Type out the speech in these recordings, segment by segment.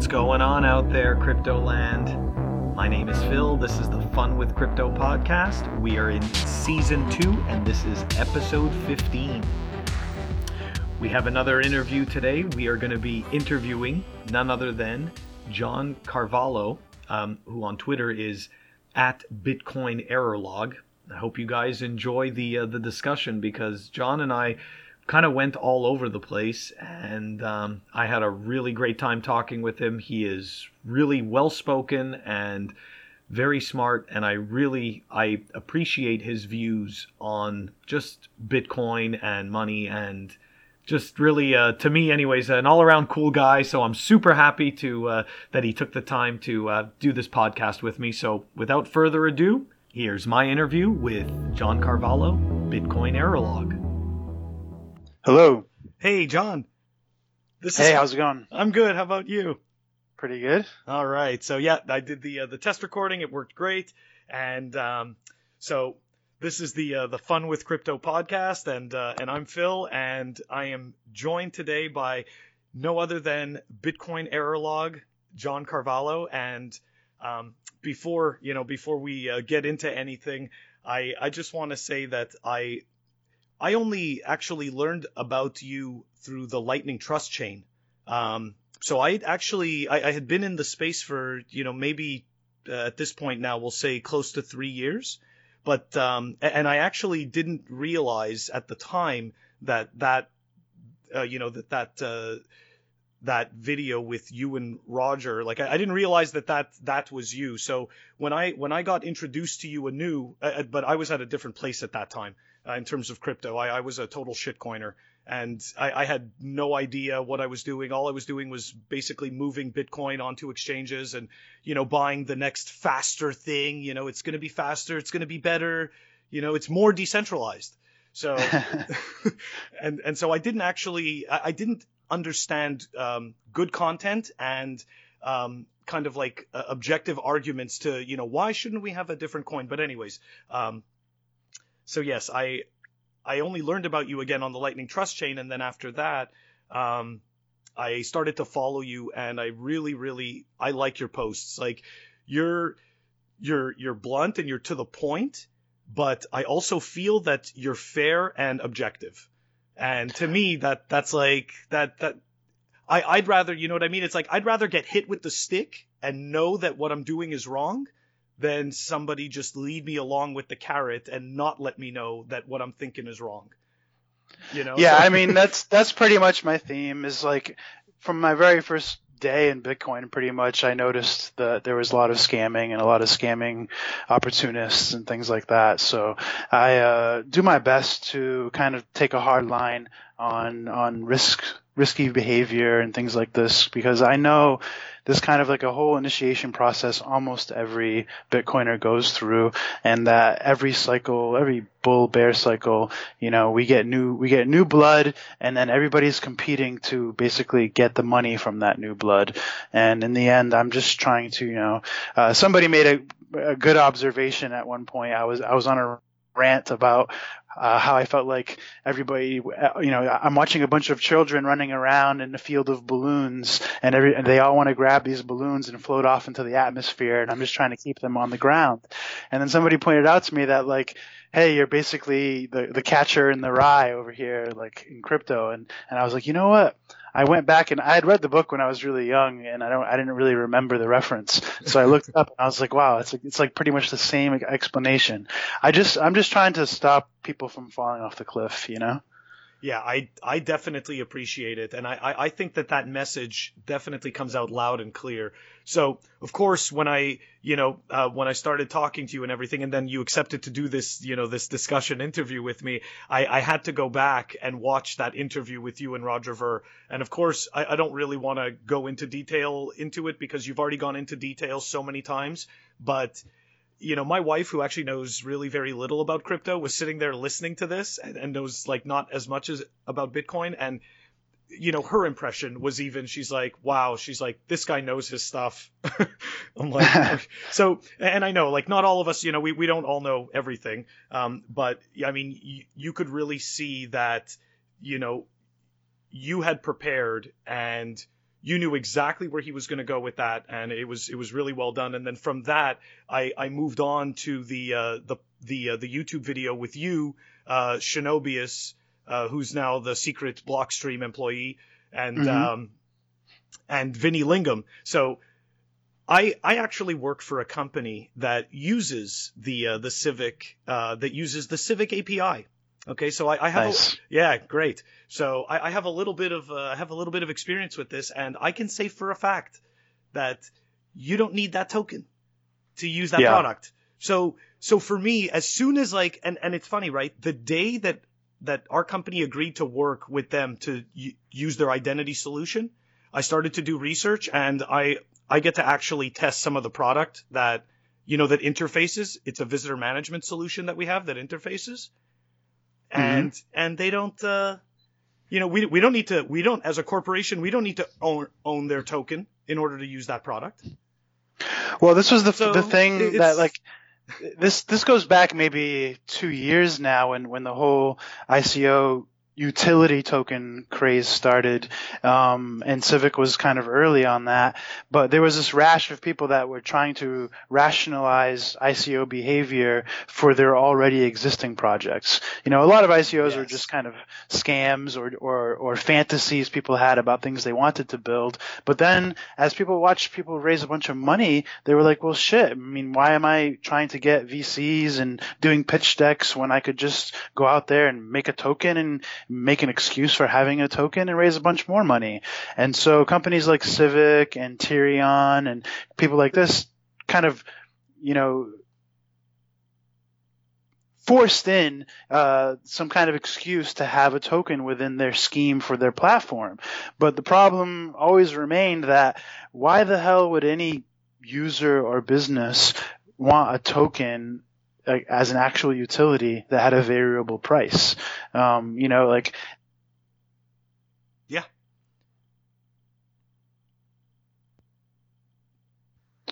What's going on out there, crypto land? My name is Phil. This is the Fun with Crypto podcast. We are in season two, and this is episode 15. We have another interview today. We are going to be interviewing none other than John Carvalho, um, who on Twitter is at Bitcoin Error Log. I hope you guys enjoy the uh, the discussion because John and I kind of went all over the place, and um, I had a really great time talking with him. He is really well spoken and very smart, and I really I appreciate his views on just Bitcoin and money and just really uh, to me anyways an all-around cool guy. So i'm super happy to uh, that he took the time to uh, do this podcast with me. So without further ado here's my interview with john carvalho bitcoin error log Hello. Hey, John. This hey, is, how's it going? I'm good. How about you? Pretty good. All right. So yeah, I did the uh, the test recording. It worked great, and um, so this is the uh, the Fun with Crypto podcast, and uh, and I'm Phil, and I am joined today by no other than Bitcoin Error Log, John Carvalho, and um, before you know before we uh, get into anything, I I just want to say that I I only actually learned about you through the Lightning Trust chain. Um, so I actually I, I, had been in the space for you know maybe uh, at this point now we'll say close to three years, but um, and I actually didn't realize at the time that that uh, you know that that uh, that video with you and Roger like I, I, didn't realize that that that was you. So when I when I got introduced to you anew, uh, uh, but I was at a different place at that time uh, in terms of crypto. I, I was a total shitcoiner and I, I, had no idea what I was doing. All I was doing was basically moving Bitcoin onto exchanges and, you know, buying the next faster thing. You know, it's going to be faster, it's going to be better, you know, it's more decentralized. So, and and so I didn't actually, I, I didn't understand um, good content and um, kind of like uh, objective arguments to, you know, why shouldn't we have a different coin? But anyways, um, so yes, I I only learned about you again on the Lightning Trust chain, and then after that, um, I started to follow you, and I really, really I like your posts. Like you're you're you're blunt and you're to the point, but I also feel that you're fair and objective. And to me, that that's like that that I I'd rather you know what I mean. It's like I'd rather get hit with the stick and know that what I'm doing is wrong than somebody just lead me along with the carrot and not let me know that what I'm thinking is wrong. You know? Yeah, I mean that's that's pretty much my theme is like from my very first day in Bitcoin, pretty much I noticed that there was a lot of scamming and a lot of scamming opportunists and things like that. So I uh, do my best to kind of take a hard line on on risk risky behavior and things like this because I know this kind of like a whole initiation process almost every Bitcoiner goes through and that every cycle, every bull bear cycle, you know, we get new, we get new blood and then everybody's competing to basically get the money from that new blood. And in the end, I'm just trying to, you know, uh, somebody made a, a good observation at one point. I was, I was on a rant about uh, how I felt like everybody, uh, you know, I'm watching a bunch of children running around in a field of balloons, and every and they all want to grab these balloons and float off into the atmosphere, and I'm just trying to keep them on the ground. And then somebody pointed out to me that like, hey, you're basically the the catcher in the rye over here, like in crypto, and and I was like, you know what? I went back and I had read the book when I was really young, and I don't, I didn't really remember the reference. So I looked up, and I was like, wow, it's like, it's like pretty much the same explanation. I just, I'm just trying to stop people from falling off the cliff, you know? Yeah, I I definitely appreciate it, and I, I, I think that that message definitely comes out loud and clear. So of course, when I you know uh, when I started talking to you and everything, and then you accepted to do this you know this discussion interview with me, I, I had to go back and watch that interview with you and Roger Ver, and of course I, I don't really want to go into detail into it because you've already gone into detail so many times, but you know, my wife, who actually knows really very little about crypto, was sitting there listening to this and, and knows like not as much as about Bitcoin. And, you know, her impression was even, she's like, wow, she's like, this guy knows his stuff. I'm like, so, and I know, like, not all of us, you know, we, we don't all know everything. Um, but I mean, you could really see that, you know, you had prepared and you knew exactly where he was going to go with that, and it was it was really well done. And then from that, I, I moved on to the uh, the the uh, the YouTube video with you, uh, Shinobius, uh, who's now the secret Blockstream employee, and Mhm. um, and Vinny Lingham. So I I actually work for a company that uses the uh, the Civic uh, that uses the Civic API. Okay, so I, I have a, yeah, great. So I, I have a little bit of uh, I have a little bit of experience with this, and I can say for a fact that you don't need that token to use that Yeah. product. So so for me, as soon as like and and it's funny, right? The day that that our company agreed to work with them to y- use their identity solution, I started to do research, and I I get to actually test some of the product that you know that interfaces. It's a visitor management solution that we have that interfaces, and and they don't. Uh, you know, we, we don't need to, we don't, as a corporation, we don't need to own, own their token in order to use that product. Well, this was the So, the thing that like this this goes back maybe two years now when when the whole ICO utility token craze started, um, and Civic was kind of early on that. But there was this rash of people that were trying to rationalize ICO behavior for their already existing projects. You know, a lot of ICOs Yes. just kind of scams or, or or fantasies people had about things they wanted to build. But then, as people watched people raise a bunch of money, they were like, "Well, shit. I mean, why am I trying to get VCs and doing pitch decks when I could just go out there and make a token and make an excuse for having a token and raise a bunch more money?" And so, companies like Civic and Tierion and people like this kind of, you know, forced in uh, some kind of excuse to have a token within their scheme for their platform. But the problem always remained that why the hell would any user or business want a token like, as an actual utility that had a variable price? Um, you know, like. Yeah.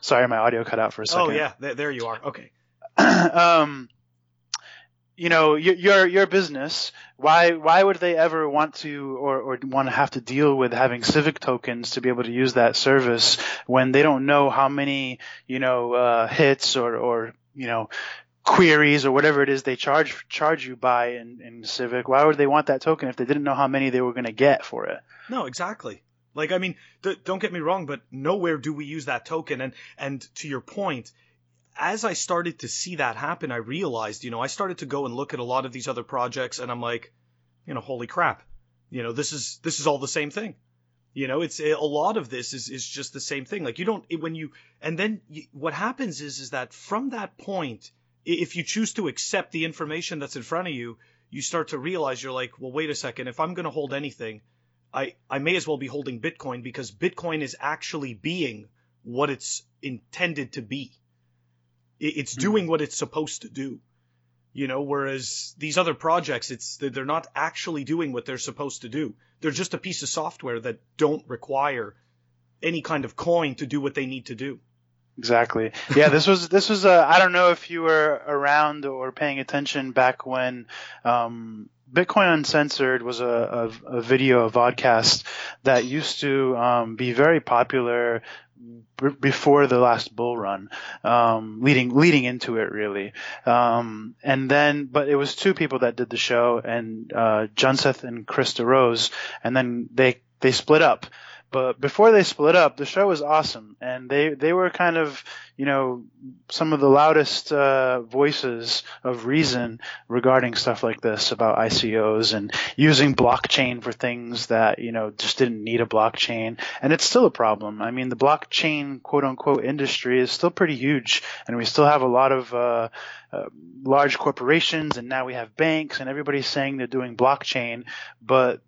Sorry, my audio cut out for a second Oh yeah, there, there you are. Okay. um, you know, your, your your business. Why why would they ever want to or or want to have to deal with having civic tokens to be able to use that service when they don't know how many you know uh, hits or or you know queries or whatever it is they charge charge you by in, in civic why would they want that token if they didn't know how many they were going to get for it No, exactly. Like, I mean, th- don't get me wrong, but nowhere do we use that token. And and to your point, as I started to see that happen, I realized, you know, I started to go and look at a lot of these other projects, and I'm like, you know, holy crap, you know, this is this is all the same thing. You know, it's a lot of this is is just the same thing. Like you don't when you and then you, what happens is is that from that point, if you choose to accept the information that's in front of you, you start to realize you're like, well, wait a second, if I'm going to hold anything, I, I may as well be holding Bitcoin because Bitcoin is actually being what it's intended to be. It, it's Mhm. doing what it's supposed to do. You know, whereas these other projects, it's they're not actually doing what they're supposed to do. They're just a piece of software that don't require any kind of coin to do what they need to do. Exactly. Yeah, this was this was uh, I don't know if you were around or paying attention back when um, Bitcoin Uncensored was a, a, a video, a vodcast that used to um, be very popular b- before the last bull run, um, leading leading into it really. Um, and then, but it was two people that did the show, and uh, Junseth and Chris DeRose, and then they they split up. But before they split up, the show was awesome, and they they were kind of you know some of the loudest uh, voices of reason regarding stuff like this about ICOs and using blockchain for things that you know just didn't need a blockchain, and it's still a problem. I mean, the blockchain quote unquote industry is still pretty huge, and we still have a lot of uh, uh, large corporations, and now we have banks, and everybody's saying they're doing blockchain, but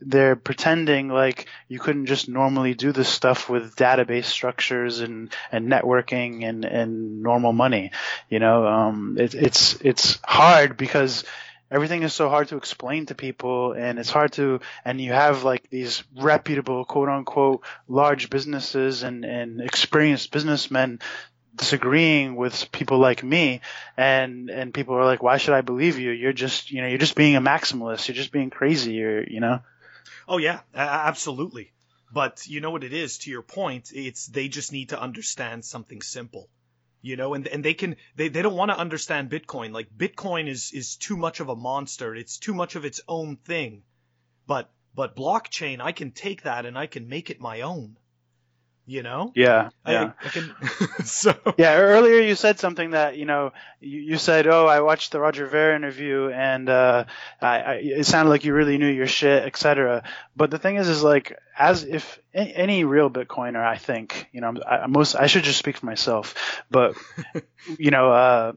they're pretending like you couldn't just normally do this stuff with database structures and, and networking and, and normal money. You know, um, it, it's it's hard because everything is so hard to explain to people and it's hard to and you have like these reputable quote unquote large businesses and, and experienced businessmen disagreeing with people like me and and people are like why should i believe you you're just you know you're just being a maximalist you're just being crazy you're you know Oh yeah, absolutely. but you know what it is. To your point, it's they just need to understand something simple, you know, and and they can they, they don't want to understand Bitcoin. Like Bitcoin is is too much of a monster. It's too much of its own thing. But but blockchain, I can take that and I can make it my own. You know? Yeah. I, yeah. I can. so Yeah, earlier you said something that you know you, you said, "Oh, I watched the Roger Ver interview, and uh, I, I, it sounded like you really knew your shit, etc." But the thing is, is like as if any real Bitcoiner, I think, you know, I, most I should just speak for myself, but you know, uh,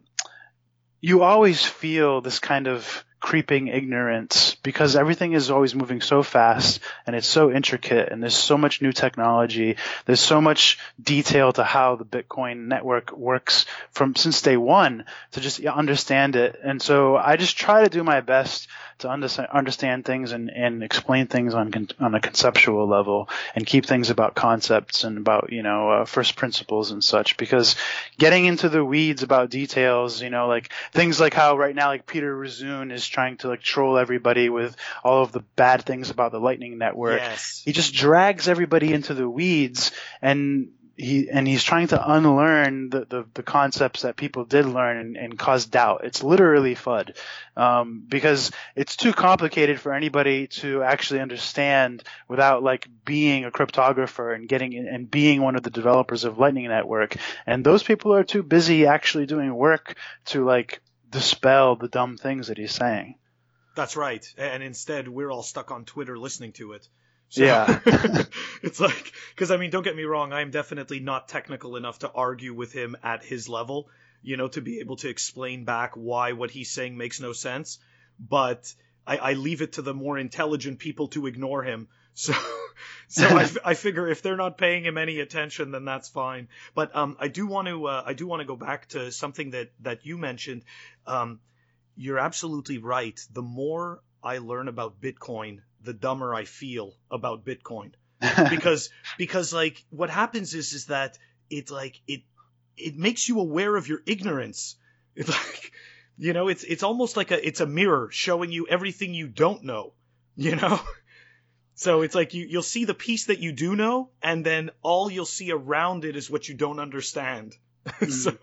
you always feel this kind of creeping ignorance because everything is always moving so fast and it's so intricate and there's so much new technology. There's so much detail to how the bitcoin network works from since day one to just understand it. And so i just try to do my best to understand, understand things and, and explain things on con- on a conceptual level and keep things about concepts and about you know uh, first principles and such. Because getting into the weeds about details you know like things like how right now like Peter Rizun is trying to like troll everybody with all of the bad things about the Lightning Network. Yes, he just drags everybody into the weeds and he and he's trying to unlearn the, the, the concepts that people did learn and, and cause doubt. It's literally FUD um, because it's too complicated for anybody to actually understand without like being a cryptographer and getting and being one of the developers of Lightning Network. And those people are too busy actually doing work to like dispel the dumb things that he's saying. that's right. And instead, we're all stuck on Twitter listening to it. So, Yeah. it's like, because I mean, don't get me wrong, I'm definitely not technical enough to argue with him at his level, you know, to be able to explain back why what he's saying makes no sense. But I, I leave it to the more intelligent people to ignore him. So, so I, I figure if they're not paying him any attention, then that's fine. But um, I do want to uh, I do want to go back to something that that you mentioned. Um, you're absolutely right. The more I learn about Bitcoin, the dumber I feel about Bitcoin because because like what happens is is that it like it it makes you aware of your ignorance. It's like you know it's it's almost like a it's a mirror showing you everything you don't know. You know. So it's like you you'll see the piece that you do know, and then all you'll see around it is what you don't understand. Mm. so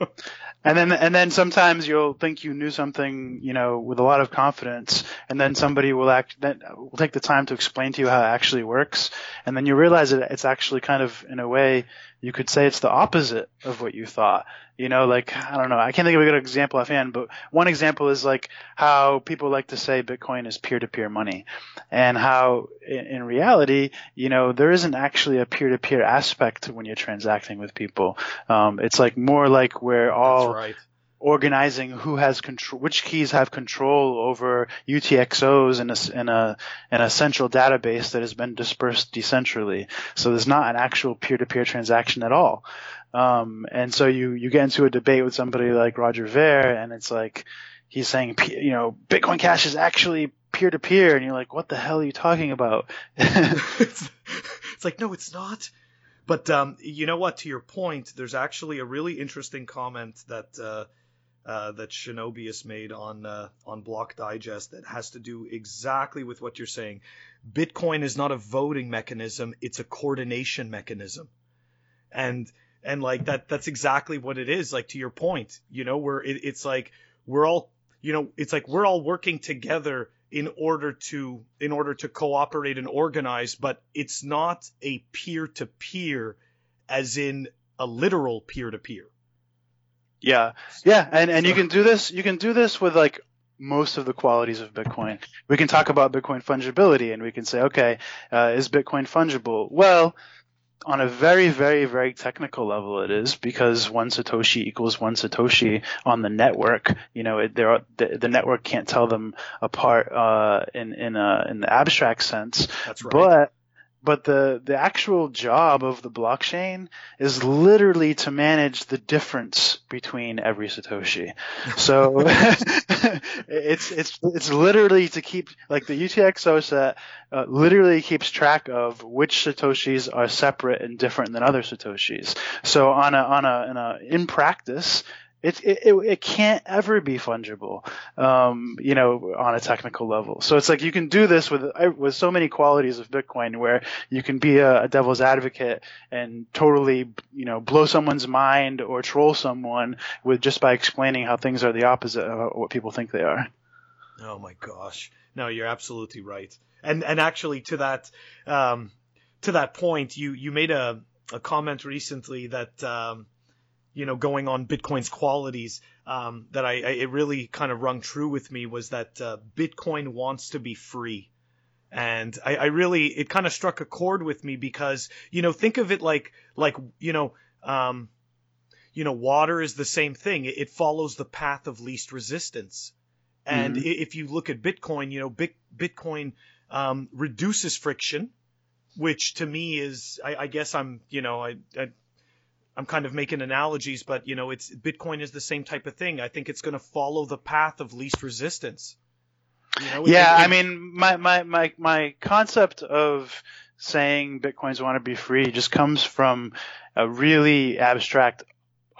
And then and then sometimes you'll think you knew something, you know, with a lot of confidence, and then somebody will act that will take the time to explain to you how it actually works, and then you realize that it's actually kind of in a way you could say it's the opposite of what you thought. You know, like I don't know, I can't think of a good example offhand, but one example is like how people like to say Bitcoin is peer-to-peer money, and how in, in reality, you know, there isn't actually a peer-to-peer aspect when you're transacting with people. Um, it's like more like we're all that's right. Organizing who has control, which keys have control over UTXOs in a, in a, in a central database that has been dispersed decentrally. So there's not an actual peer-to-peer transaction at all. Um, and so you, you get into a debate with somebody like Roger Ver and it's like, he's saying, you know, Bitcoin Cash is actually peer-to-peer. And you're like, what the hell are you talking about? it's, it's like no, it's not. But um, you know what? To your point, there's actually a really interesting comment that uh, uh, that Shinobius made on uh, on Block Digest that has to do exactly with what you're saying. Bitcoin is not a voting mechanism; it's a coordination mechanism, and and like that that's exactly what it is. Like to your point, you know, where it, it's like we're all you know, it's like we're all working together in order to in order to cooperate and organize but it's not a peer to peer as in a literal peer to peer Yeah, yeah, and and you can do this. You can do this with like most of the qualities of Bitcoin. We can talk about Bitcoin fungibility, and we can say, okay, uh, is Bitcoin fungible? Well, on a very, very, very technical level, it is because one satoshi equals one satoshi on the network. You know, it, there are, the, the network can't tell them apart uh, in in a in the abstract sense. that's right But but the the actual job of the blockchain is literally to manage the difference between every satoshi. So it's it's it's literally to keep like the UTXO set uh, literally keeps track of which satoshis are separate and different than other satoshis. So on a on a in a in practice it, it, it can't ever be fungible, um, you know, on a technical level. So it's like you can do this with with so many qualities of Bitcoin, where you can be a, a devil's advocate and totally, you know, blow someone's mind or troll someone with just by explaining how things are the opposite of what people think they are. Oh my gosh! No, you're absolutely right. And and actually, to that um, to that point, you you made a a comment recently that. Um, you know, going on Bitcoin's qualities, um, that I, I, it really kind of rung true with me was that uh, Bitcoin wants to be free, and I, I really it kind of struck a chord with me because you know think of it like like you know um, you know water is the same thing. It, it follows the path of least resistance, and mm-hmm. if you look at Bitcoin, you know Bit, Bitcoin um, reduces friction, which to me is I, I guess I'm you know I, I I'm kind of making analogies, but you know, it's Bitcoin is the same type of thing. I think it's going to follow the path of least resistance. You know, yeah, it, it, I mean, my, my, my, my concept of saying Bitcoins want to be free just comes from a really abstract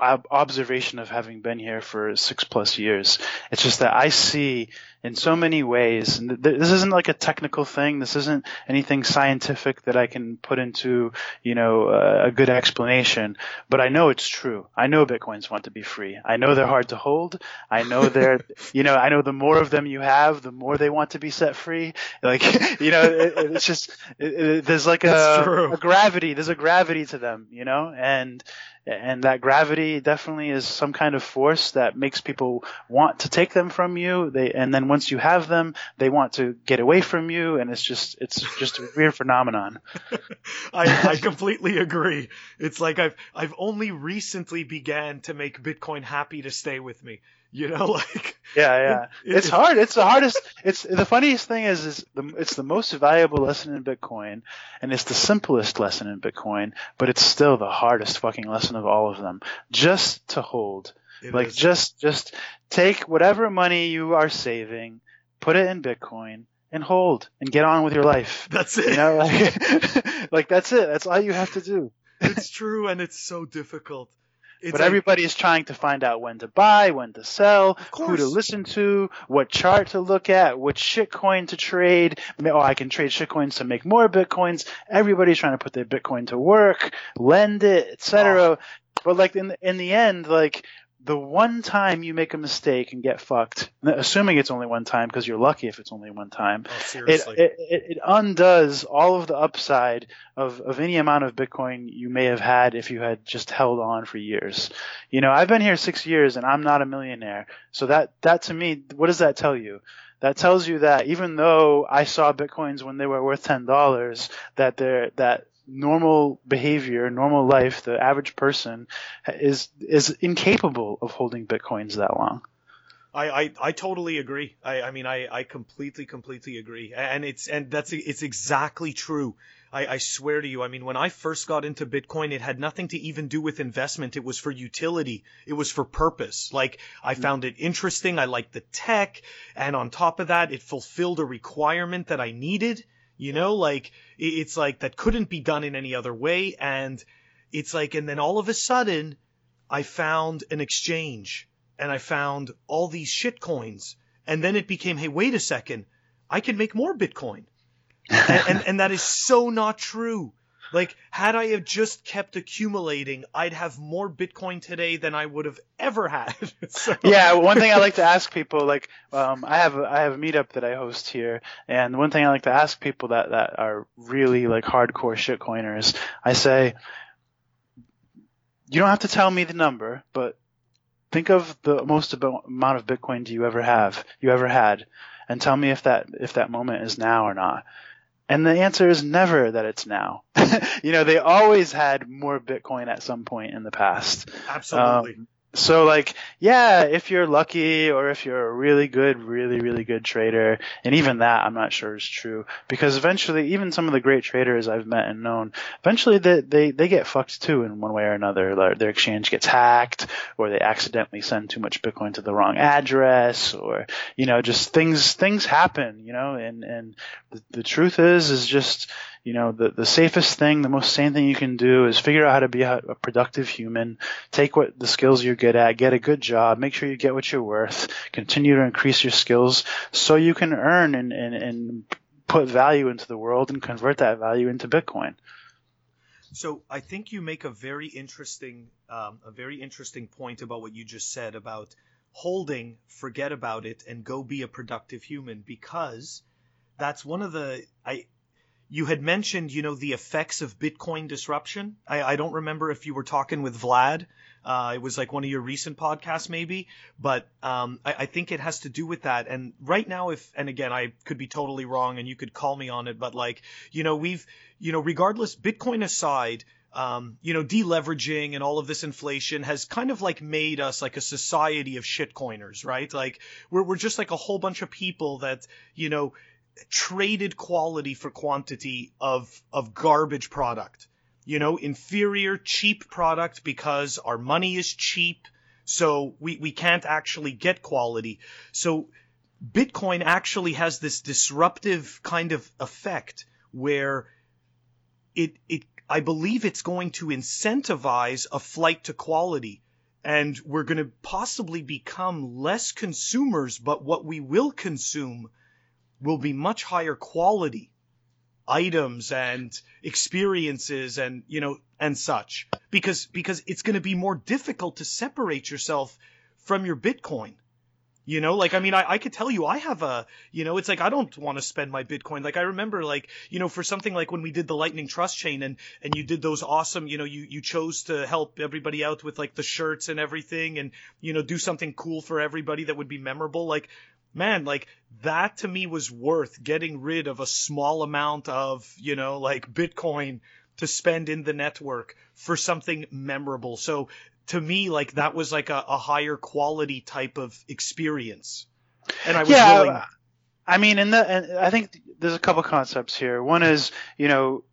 observation of having been here for six plus years. It's just that I see in so many ways, and th- this isn't like a technical thing. This isn't anything scientific that I can put into, you know, uh, a good explanation. But I know it's true. I know Bitcoins want to be free. I know they're hard to hold. I know they're, you know, I know the more of them you have, the more they want to be set free. Like, you know, it, it's just it, there's like a, a gravity. There's a gravity to them, you know, and and that gravity definitely is some kind of force that makes people want to take them from you. They and then once you have them, they want to get away from you, and it's just it's just a weird phenomenon. I, I completely agree. It's like I've I've only recently began to make Bitcoin happy to stay with me. You know, like yeah, yeah. It, it's hard. It's the hardest. It's the funniest thing is, is the, it's the most valuable lesson in Bitcoin, and it's the simplest lesson in Bitcoin, but it's still the hardest fucking lesson of all of them. Just to hold, it like is. just just take whatever money you are saving, put it in Bitcoin, and hold, and get on with your life. That's it. You know, like, like that's it. That's all you have to do. it's true, and it's so difficult. It's but like, everybody is trying to find out when to buy, when to sell, who to listen to, what chart to look at, which shitcoin to trade. Oh, I can trade shitcoins to make more bitcoins. Everybody's trying to put their bitcoin to work, lend it, etc. Oh. But like in the, in the end, like the one time you make a mistake and get fucked, assuming it's only one time because you're lucky if it's only one time, oh, it, it, it, undoes all of the upside of, of any amount of Bitcoin you may have had if you had just held on for years. You know, I've been here six years and I'm not a millionaire. So that, that to me, what does that tell you? That tells you that even though I saw Bitcoins when they were worth $10, that they're, that normal behavior, normal life, the average person is is incapable of holding bitcoins that long. I, I, I totally agree. I, I mean, I, I completely, completely agree. And it's, and that's, it's exactly true. I, I swear to you. I mean, when I first got into Bitcoin, it had nothing to even do with investment. It was for utility. It was for purpose. Like, I mm. found it interesting. I liked the tech. And on top of that, it fulfilled a requirement that I needed. You know, like it's like that couldn't be done in any other way. And it's like, and then all of a sudden, I found an exchange and I found all these shit coins. And then it became, hey, wait a second, I can make more Bitcoin. and, and, and that is so not true. Like, had I have just kept accumulating, I'd have more Bitcoin today than I would have ever had. so. Yeah, one thing I like to ask people, like, um, I have a, I have a meetup that I host here, and one thing I like to ask people that that are really like hardcore shitcoiners, I say, you don't have to tell me the number, but think of the most amount of Bitcoin do you ever have, you ever had, and tell me if that if that moment is now or not. And the answer is never that it's now. you know, they always had more Bitcoin at some point in the past. Absolutely. Um, so like, yeah, if you're lucky or if you're a really good, really, really good trader, and even that I'm not sure is true because eventually even some of the great traders I've met and known, eventually they, they, they get fucked too in one way or another. Like their exchange gets hacked or they accidentally send too much Bitcoin to the wrong address or, you know, just things, things happen, you know, and, and the, the truth is, is just, you know, the, the safest thing, the most sane thing you can do is figure out how to be a, a productive human, take what the skills you're good at, get a good job, make sure you get what you're worth, continue to increase your skills so you can earn and, and, and put value into the world and convert that value into Bitcoin. So I think you make a very interesting, um, a very interesting point about what you just said about holding, forget about it, and go be a productive human because that's one of the I. You had mentioned, you know, the effects of Bitcoin disruption. I, I don't remember if you were talking with Vlad. Uh, it was like one of your recent podcasts, maybe, but um, I, I think it has to do with that. And right now, if and again, I could be totally wrong, and you could call me on it, but like, you know, we've, you know, regardless, Bitcoin aside, um, you know, deleveraging and all of this inflation has kind of like made us like a society of shitcoiners, right? Like we're we're just like a whole bunch of people that you know traded quality for quantity of of garbage product. You know, inferior, cheap product because our money is cheap, so we we can't actually get quality. So Bitcoin actually has this disruptive kind of effect where it it I believe it's going to incentivize a flight to quality. And we're going to possibly become less consumers, but what we will consume will be much higher quality items and experiences and, you know, and such. Because, because it's going to be more difficult to separate yourself from your Bitcoin. You know, like I mean, I, I could tell you I have a, you know, it's like I don't want to spend my Bitcoin. Like I remember, like you know, for something like when we did the Lightning Trust chain and and you did those awesome, you know, you you chose to help everybody out with like the shirts and everything, and you know, do something cool for everybody that would be memorable. Like man, like that to me was worth getting rid of a small amount of, you know, like Bitcoin to spend in the network for something memorable. So to me, like that was like a, a higher quality type of experience. And I was yeah, willing. I mean, and, the, and I think there's a couple concepts here. One is, you know,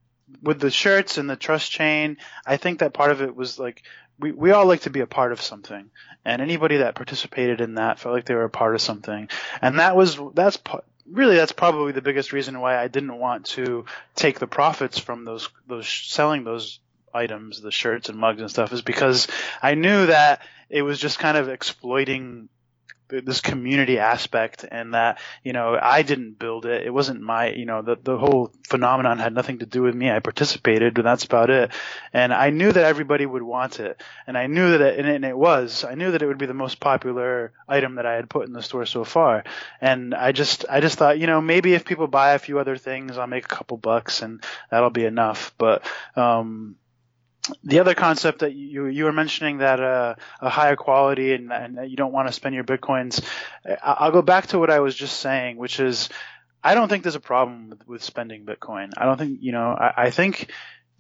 with the shirts and the trust chain, I think that part of it was like we, we all like to be a part of something, and anybody that participated in that felt like they were a part of something, and that was that's really that's probably the biggest reason why I didn't want to take the profits from those those selling those items, the shirts and mugs and stuff, is because I knew that it was just kind of exploiting this community aspect and that you know I didn't build it. It wasn't my you know the the whole phenomenon had nothing to do with me. I participated and that's about it. And I knew that everybody would want it. And I knew that it, and it was. I knew that it would be the most popular item that I had put in the store so far. And I just I just thought you know maybe if people buy a few other things I'll make a couple bucks and that'll be enough. But um the other concept that you you were mentioning that uh, a higher quality and, and you don't want to spend your bitcoins, I'll go back to what I was just saying, which is I don't think there's a problem with, with spending Bitcoin. I don't think you know. I, I think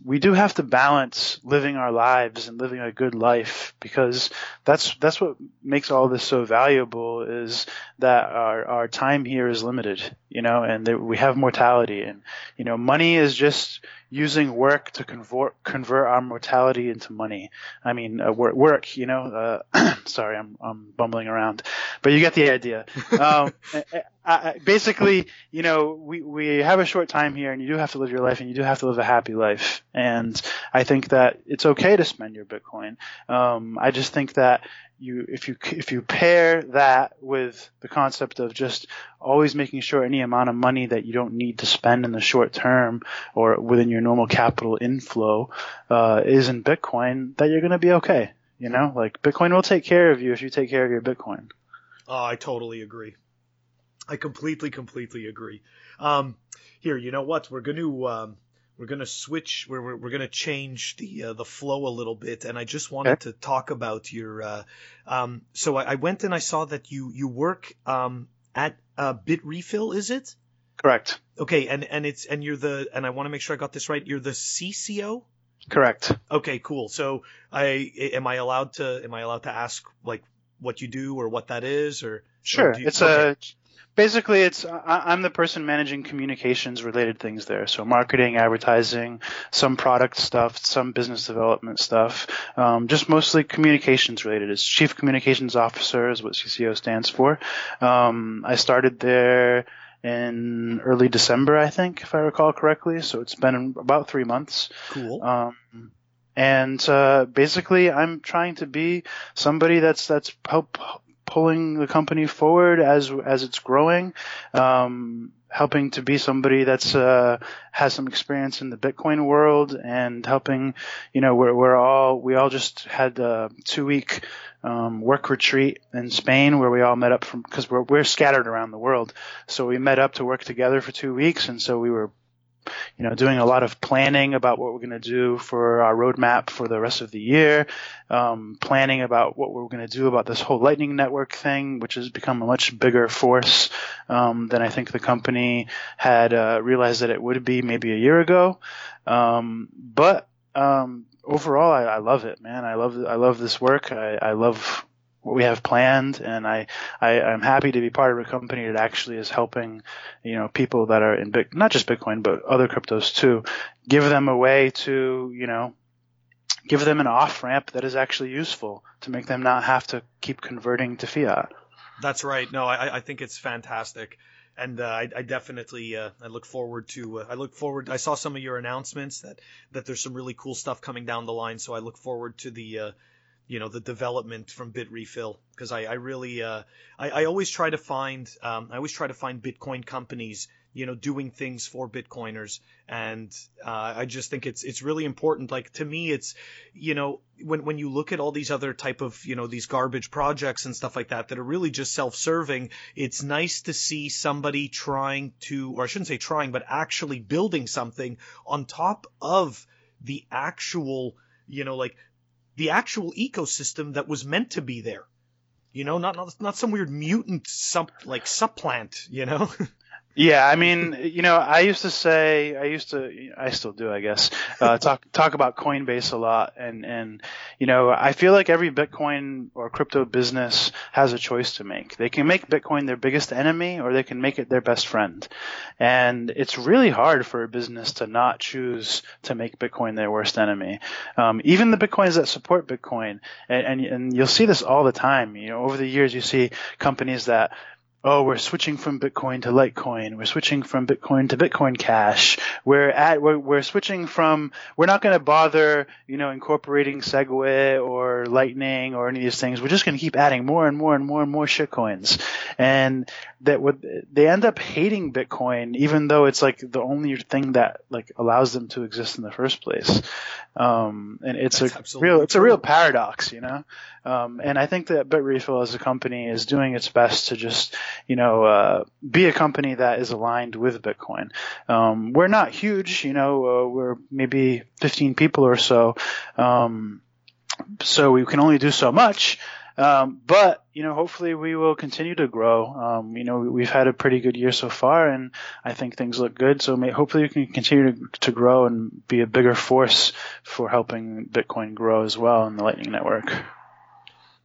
we do have to balance living our lives and living a good life because that's that's what makes all this so valuable is that our our time here is limited you know and we have mortality and you know money is just using work to convert convert our mortality into money. I mean, uh, work, work, you know. Uh, sorry, I'm I'm bumbling around, but you get the idea. Um, I, I, basically, you know, we we have a short time here, and you do have to live your life, and you do have to live a happy life. And I think that it's okay to spend your Bitcoin. Um, I just think that you if you if you pair that with the concept of just always making sure any amount of money that you don't need to spend in the short term or within your normal capital inflow uh, is in Bitcoin, that you're going to be okay. You know, like Bitcoin will take care of you if you take care of your Bitcoin. Oh, I totally agree. I completely, completely agree. Um, here, you know what? We're going to um, we're gonna switch. We're we're, we're gonna change the uh, the flow a little bit, and I just wanted okay. to talk about your. Uh, um, so I, I, went and I saw that you you work um, at uh, Bitrefill, is it? Correct. Okay, and and it's and you're the and I want to make sure I got this right. You're the CCO. Correct. Okay, cool. So I am I allowed to am I allowed to ask like what you do or what that is or sure or you, it's okay. a basically it's i'm the person managing communications related things there so marketing advertising some product stuff some business development stuff um, just mostly communications related it's chief communications officer is what cco stands for um, i started there in early December, I think, if I recall correctly. So it's been about three months. Cool. Um, and uh, basically, I'm trying to be somebody that's that's help pulling the company forward as as it's growing. Um, helping to be somebody that's uh, has some experience in the Bitcoin world and helping, you know, we're we're all we all just had a two week um, work retreat in Spain where we all met up from because we're we're scattered around the world, so we met up to work together for two weeks, and so we were you know, doing a lot of planning about what we're going to do for our roadmap for the rest of the year, um, planning about what we're going to do about this whole Lightning Network thing, which has become a much bigger force um, than I think the company had uh, realized that it would be maybe a year ago. Um, but um, overall, I, I, love it, man. I love I love this work. I, I love what we have planned, and I, I I'm happy to be part of a company that actually is helping, you know, people that are in big, not just Bitcoin but other cryptos too, give them a way to, you know, give them an off ramp that is actually useful to make them not have to keep converting to fiat. That's right. No, I, I think it's fantastic and uh, I, I, definitely uh, I look forward to uh, I look forward I saw some of your announcements that that there's some really cool stuff coming down the line so I look forward to the uh, you know the development from Bitrefill because I, I really uh, I, I always try to find um, I always try to find Bitcoin companies you know doing things for Bitcoiners. And uh, I just think it's it's really important. Like to me it's you know when when you look at all these other type of you know these garbage projects and stuff like that that are really just self-serving it's nice to see somebody trying to or I shouldn't say trying but actually building something on top of the actual you know like the actual ecosystem that was meant to be there. You know, not not, not some weird mutant sub like supplant. You know. Yeah, I mean, you know, I used to say, I used to, I still do, I guess, uh, talk talk about Coinbase a lot, and and you know, I feel like every Bitcoin or crypto business has a choice to make. They can make Bitcoin their biggest enemy, or they can make it their best friend, and it's really hard for a business to not choose to make Bitcoin their worst enemy. Um, even the Bitcoins that support Bitcoin, and, and and you'll see this all the time. You know, over the years, you see companies that oh, we're switching from Bitcoin to Litecoin. We're switching from Bitcoin to Bitcoin Cash. We're at we're, we're switching from we're not going to bother you know incorporating Segwit or Lightning or any of these things. We're just going to keep adding more and more and more and more shitcoins, and that would they end up hating Bitcoin even though it's like the only thing that like allows them to exist in the first place. Um, and it's That's a real it's a real paradox, you know. Um, and I think that Bitrefill as a company is doing its best to just, you know, uh, be a company that is aligned with Bitcoin. Um, we're not huge, you know, uh, we're maybe 15 people or so. Um, so we can only do so much. Um, but you know, hopefully we will continue to grow. Um, you know, we've had a pretty good year so far, and I think things look good. So may, hopefully we can continue to, to grow and be a bigger force for helping Bitcoin grow as well in the Lightning Network.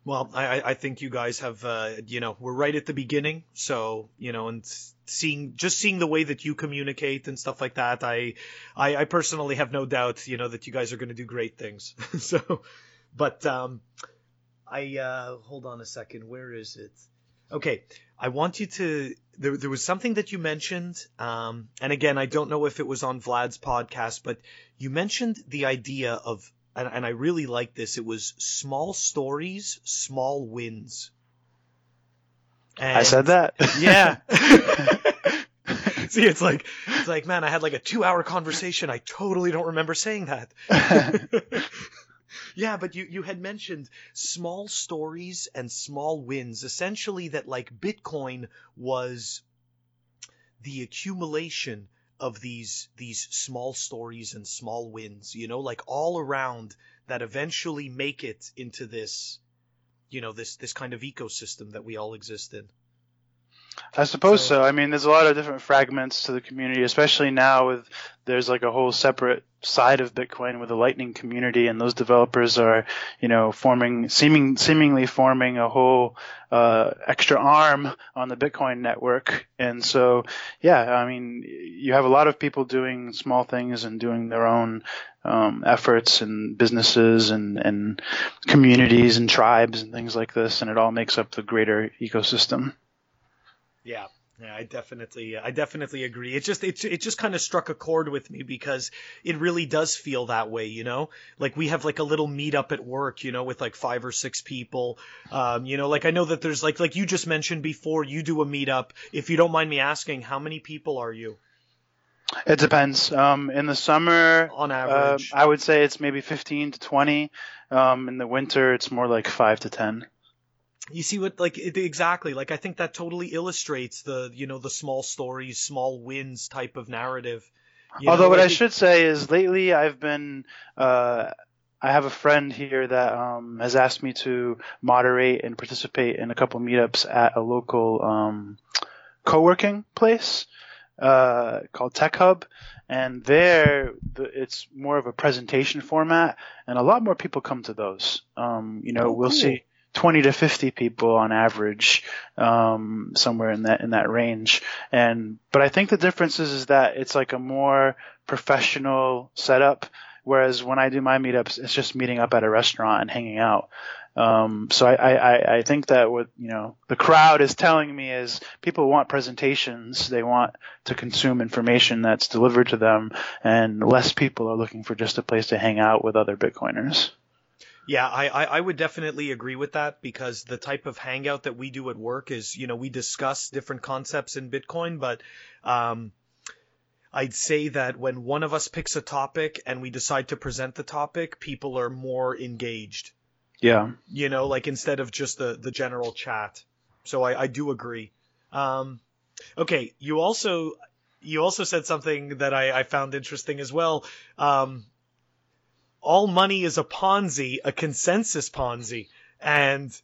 Well, I, I think you guys have, uh, you know, we're right at the beginning. So, you know, and seeing, just seeing the way that you communicate and stuff like that, I, I, I personally have no doubt, you know, that you guys are going to do great things. so, but, um, I, uh, hold on a second. Where is it? Okay. I want you to, there, there was something that you mentioned. Um, and again, I don't know if it was on Vlad's podcast, but you mentioned the idea of and, and I really like this. It was small stories, small wins. And I said that. Yeah. See, it's like it's like, man, I had like a two-hour conversation. I totally don't remember saying that. yeah, but you you had mentioned small stories and small wins. Essentially, that like Bitcoin was the accumulation of these these small stories and small wins, you know, like all around that eventually make it into this, you know, this this kind of ecosystem that we all exist in. I suppose so, so. I mean, there's a lot of different fragments to the community, especially now with there's like a whole separate side of Bitcoin with the Lightning community, and those developers are, you know, forming seeming seemingly forming a whole uh, extra arm on the Bitcoin network. And so, yeah, I mean, you have a lot of people doing small things and doing their own um, efforts and businesses and and communities and tribes and things like this, and it all makes up the greater ecosystem. Yeah, Yeah, I definitely, I definitely agree. It just, it, it just kind of struck a chord with me because it really does feel that way, you know. Like we have like a little meetup at work, you know, with like five or six people. Um, you know, like I know that there's like, like you just mentioned before, you do a meetup. If you don't mind me asking, how many people are you? It depends. Um, in the summer, on uh, average. I would say it's maybe 15 to 20. Um, in the winter, it's more like five to 10. You see what like it, exactly like I think that totally illustrates the you know the small stories, small wins type of narrative. Although know, what like I should say is lately I've been uh, I have a friend here that um, has asked me to moderate and participate in a couple meetups at a local um, co-working place uh, called Tech Hub, and there the, it's more of a presentation format, and a lot more people come to those. Um, you know, Oh, we'll cool. see. 20 to 50 people on average, um, somewhere in that in that range. And but I think the difference is, is that it's like a more professional setup. Whereas when I do my meetups, it's just meeting up at a restaurant and hanging out. Um, so I, I, I- think that what you know the crowd is telling me is people want presentations. They want to consume information that's delivered to them, and less people are looking for just a place to hang out with other Bitcoiners. Yeah, I, I, I would definitely agree with that because the type of hangout that we do at work is, you know, we discuss different concepts in Bitcoin, but um, I'd say that when one of us picks a topic and we decide to present the topic, people are more engaged. Yeah. You know, like instead of just the, the general chat. So I, I do agree. Um, okay, you also you also said something that I, I found interesting as well. Um, all money is a Ponzi, a consensus Ponzi, and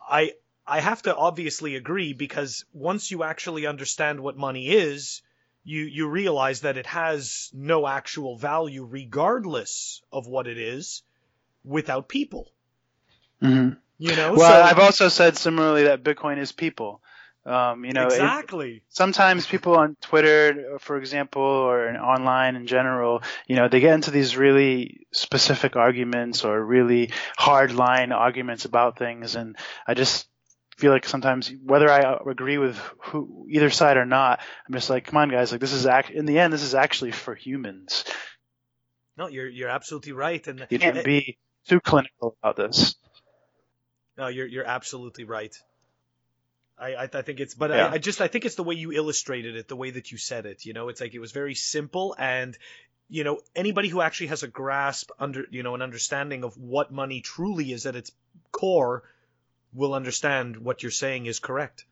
I I have to obviously agree because once you actually understand what money is, you you realize that it has no actual value regardless of what it is without people. hmm You know, Well, so I've also said similarly that Bitcoin is people. Um, you know, it- exactly. sometimes people on Twitter, for example, or in- online in general, you know, they get into these really specific arguments or really hard line arguments about things, and I just feel like sometimes whether I agree with who, either side or not, I'm just like, come on, guys, like this is act in the end, this is actually for humans. No, you're you're absolutely right, and You can't be too clinical about this. No, you're you're absolutely right. I I, I think it's, but Yeah. I, I just I think it's the way you illustrated it, the way that you said it. You know, it's like it was very simple, and you know anybody who actually has a grasp under you know an understanding of what money truly is at its core will understand what you're saying is correct.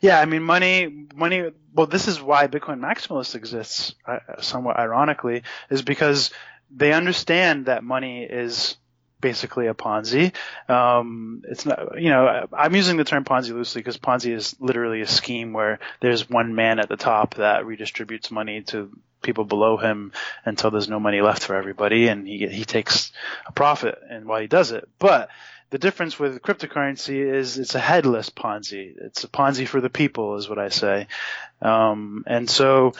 Yeah, I mean, money, money. Well, this is why Bitcoin Maximalist exists, uh, somewhat ironically, is because they understand that money is basically a Ponzi. Um, it's not, you know, I'm using the term Ponzi loosely because Ponzi is literally a scheme where there's one man at the top that redistributes money to people below him until there's no money left for everybody, and he he takes a profit and while he does it, but the difference with cryptocurrency is it's a headless Ponzi. It's a Ponzi for the people, is what I say. Um, and so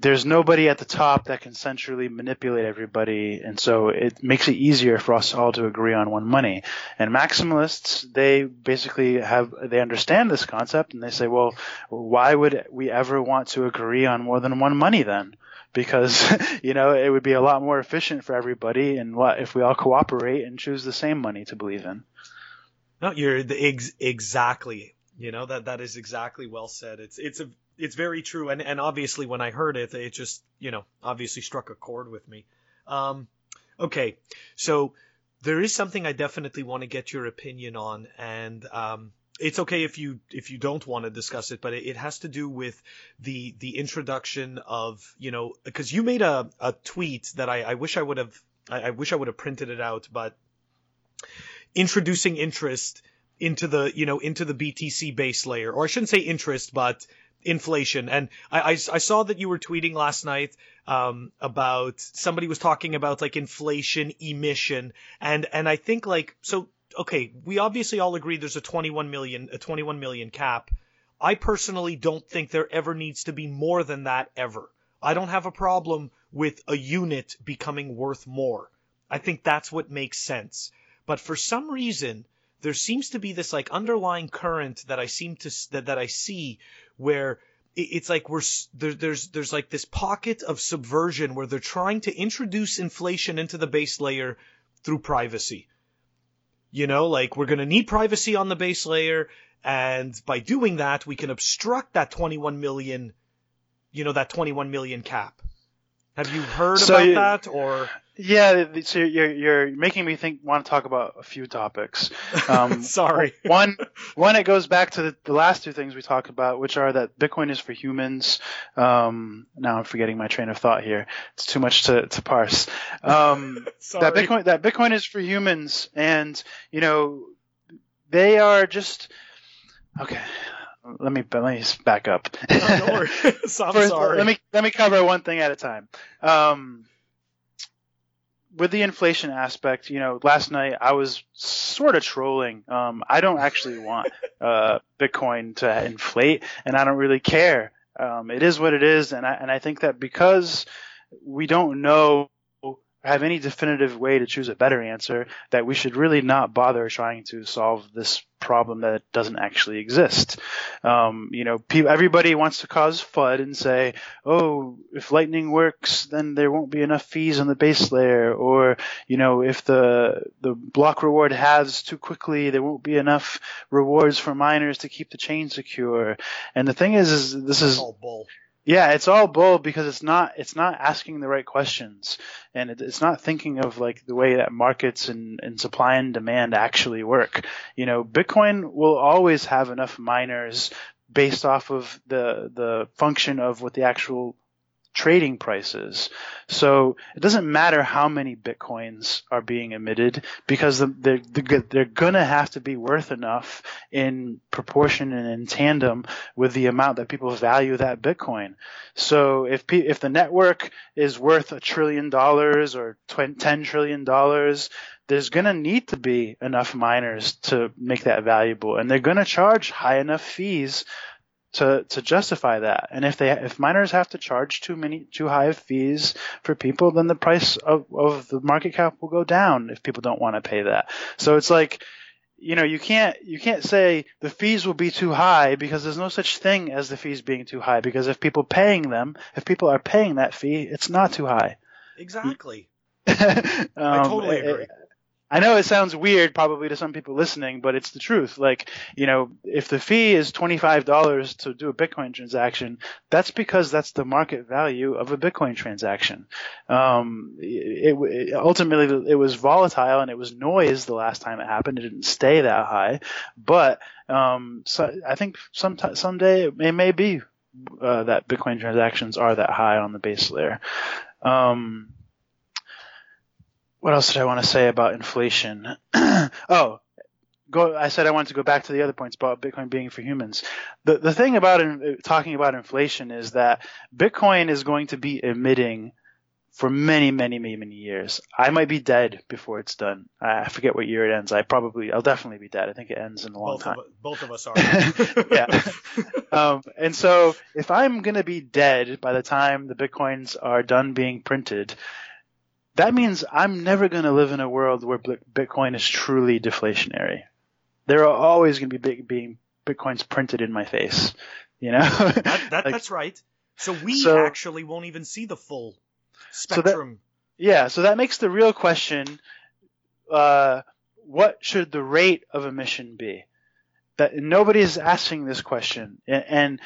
there's nobody at the top that can centrally manipulate everybody, and so it makes it easier for us all to agree on one money. And maximalists, they basically have they understand this concept, and they say, well, why would we ever want to agree on more than one money then? because you know it would be a lot more efficient for everybody and what if we all cooperate and choose the same money to believe in No, you're the ex- exactly. You know that that is exactly well said. It's it's a it's very true, and and obviously when I heard it, it just you know obviously struck a chord with me. Um, okay, so there is something I definitely want to get your opinion on, and um, it's okay if you if you don't want to discuss it, but it, it has to do with the the introduction of you know because you made a a tweet that I, I wish I would have I, I wish I would have printed it out, but introducing interest into the you know into the BTC base layer, or I shouldn't say interest, but inflation. And I, I, I saw that you were tweeting last night um, about somebody was talking about like inflation emission, and and I think like so. Okay, we obviously all agree there's a 21 million a 21 million cap. I personally don't think there ever needs to be more than that ever. I don't have a problem with a unit becoming worth more. I think that's what makes sense. But for some reason, there seems to be this like underlying current that I seem to that, that I see where it's like we're there, there's there's like this pocket of subversion where they're trying to introduce inflation into the base layer through privacy. You know, like we're going to need privacy on the base layer and by doing that we can obstruct that 21 million you know that 21 million cap. Have you heard so about you, that or yeah, so you're you're making me think want to talk about a few topics. Um, Sorry. one one it goes back to the, the, last two things we talked about, which are that Bitcoin is for humans. Um, now I'm forgetting my train of thought here. It's too much to to parse. Um, that Bitcoin that Bitcoin is for humans, and you know they are just okay let me let me back up. No, First, sorry. Let me let me cover one thing at a time. Um, with the inflation aspect, you know, last night I was sort of trolling. Um, I don't actually want uh, Bitcoin to inflate, and I don't really care. Um, it is what it is, and I and I think that because we don't know have any definitive way to choose a better answer, that we should really not bother trying to solve this problem that doesn't actually exist. Um, you know, pe- everybody wants to cause FUD and say, oh, if Lightning works, then there won't be enough fees on the base layer, or you know, if the the block reward halves too quickly, there won't be enough rewards for miners to keep the chain secure. And the thing is, is this is all bull. Yeah, it's all bull because it's not it's not asking the right questions, and it, it's not thinking of like the way that markets and, and supply and demand actually work. You know, Bitcoin will always have enough miners based off of the the function of what the actual trading prices. So it doesn't matter how many bitcoins are being emitted because they're, they're going to have to be worth enough in proportion and in tandem with the amount that people value that bitcoin. So if if the network is worth a trillion dollars or 10 trillion dollars, there's going to need to be enough miners to make that valuable and they're going to charge high enough fees to to justify that. And if they if miners have to charge too many too high of fees for people, then the price of of the market cap will go down if people don't want to pay that. So it's like you know you can't you can't say the fees will be too high because there's no such thing as the fees being too high because if people paying them if people are paying that fee it's not too high exactly um, i totally agree I know it sounds weird probably to some people listening, but it's the truth. Like, you know, if the fee is $25 to do a Bitcoin transaction, that's because that's the market value of a Bitcoin transaction. Um, it, it, ultimately, it was volatile and it was noise the last time it happened. It didn't stay that high, but, um, so I think some someday it may be, uh, that Bitcoin transactions are that high on the base layer. Um, what else did I want to say about inflation? oh, go. I said I wanted to go back to the other points about Bitcoin being for humans. The the thing about in, talking about inflation is that Bitcoin is going to be emitting for many, many, many, many years. I might be dead before it's done. I forget what year it ends. I probably, I'll definitely be dead. I think it ends in a long both time. Of, both of us are. yeah. um, and so if I'm going to be dead by the time the Bitcoins are done being printed, that means I'm never going to live in a world where Bitcoin is truly deflationary. There are always going to be big, being Bitcoins printed in my face. You know, that, that, like, that's right. So we so, actually won't even see the full spectrum. So that, yeah, so that makes the real question: uh, what should the rate of emission be? That nobody is asking this question, and, and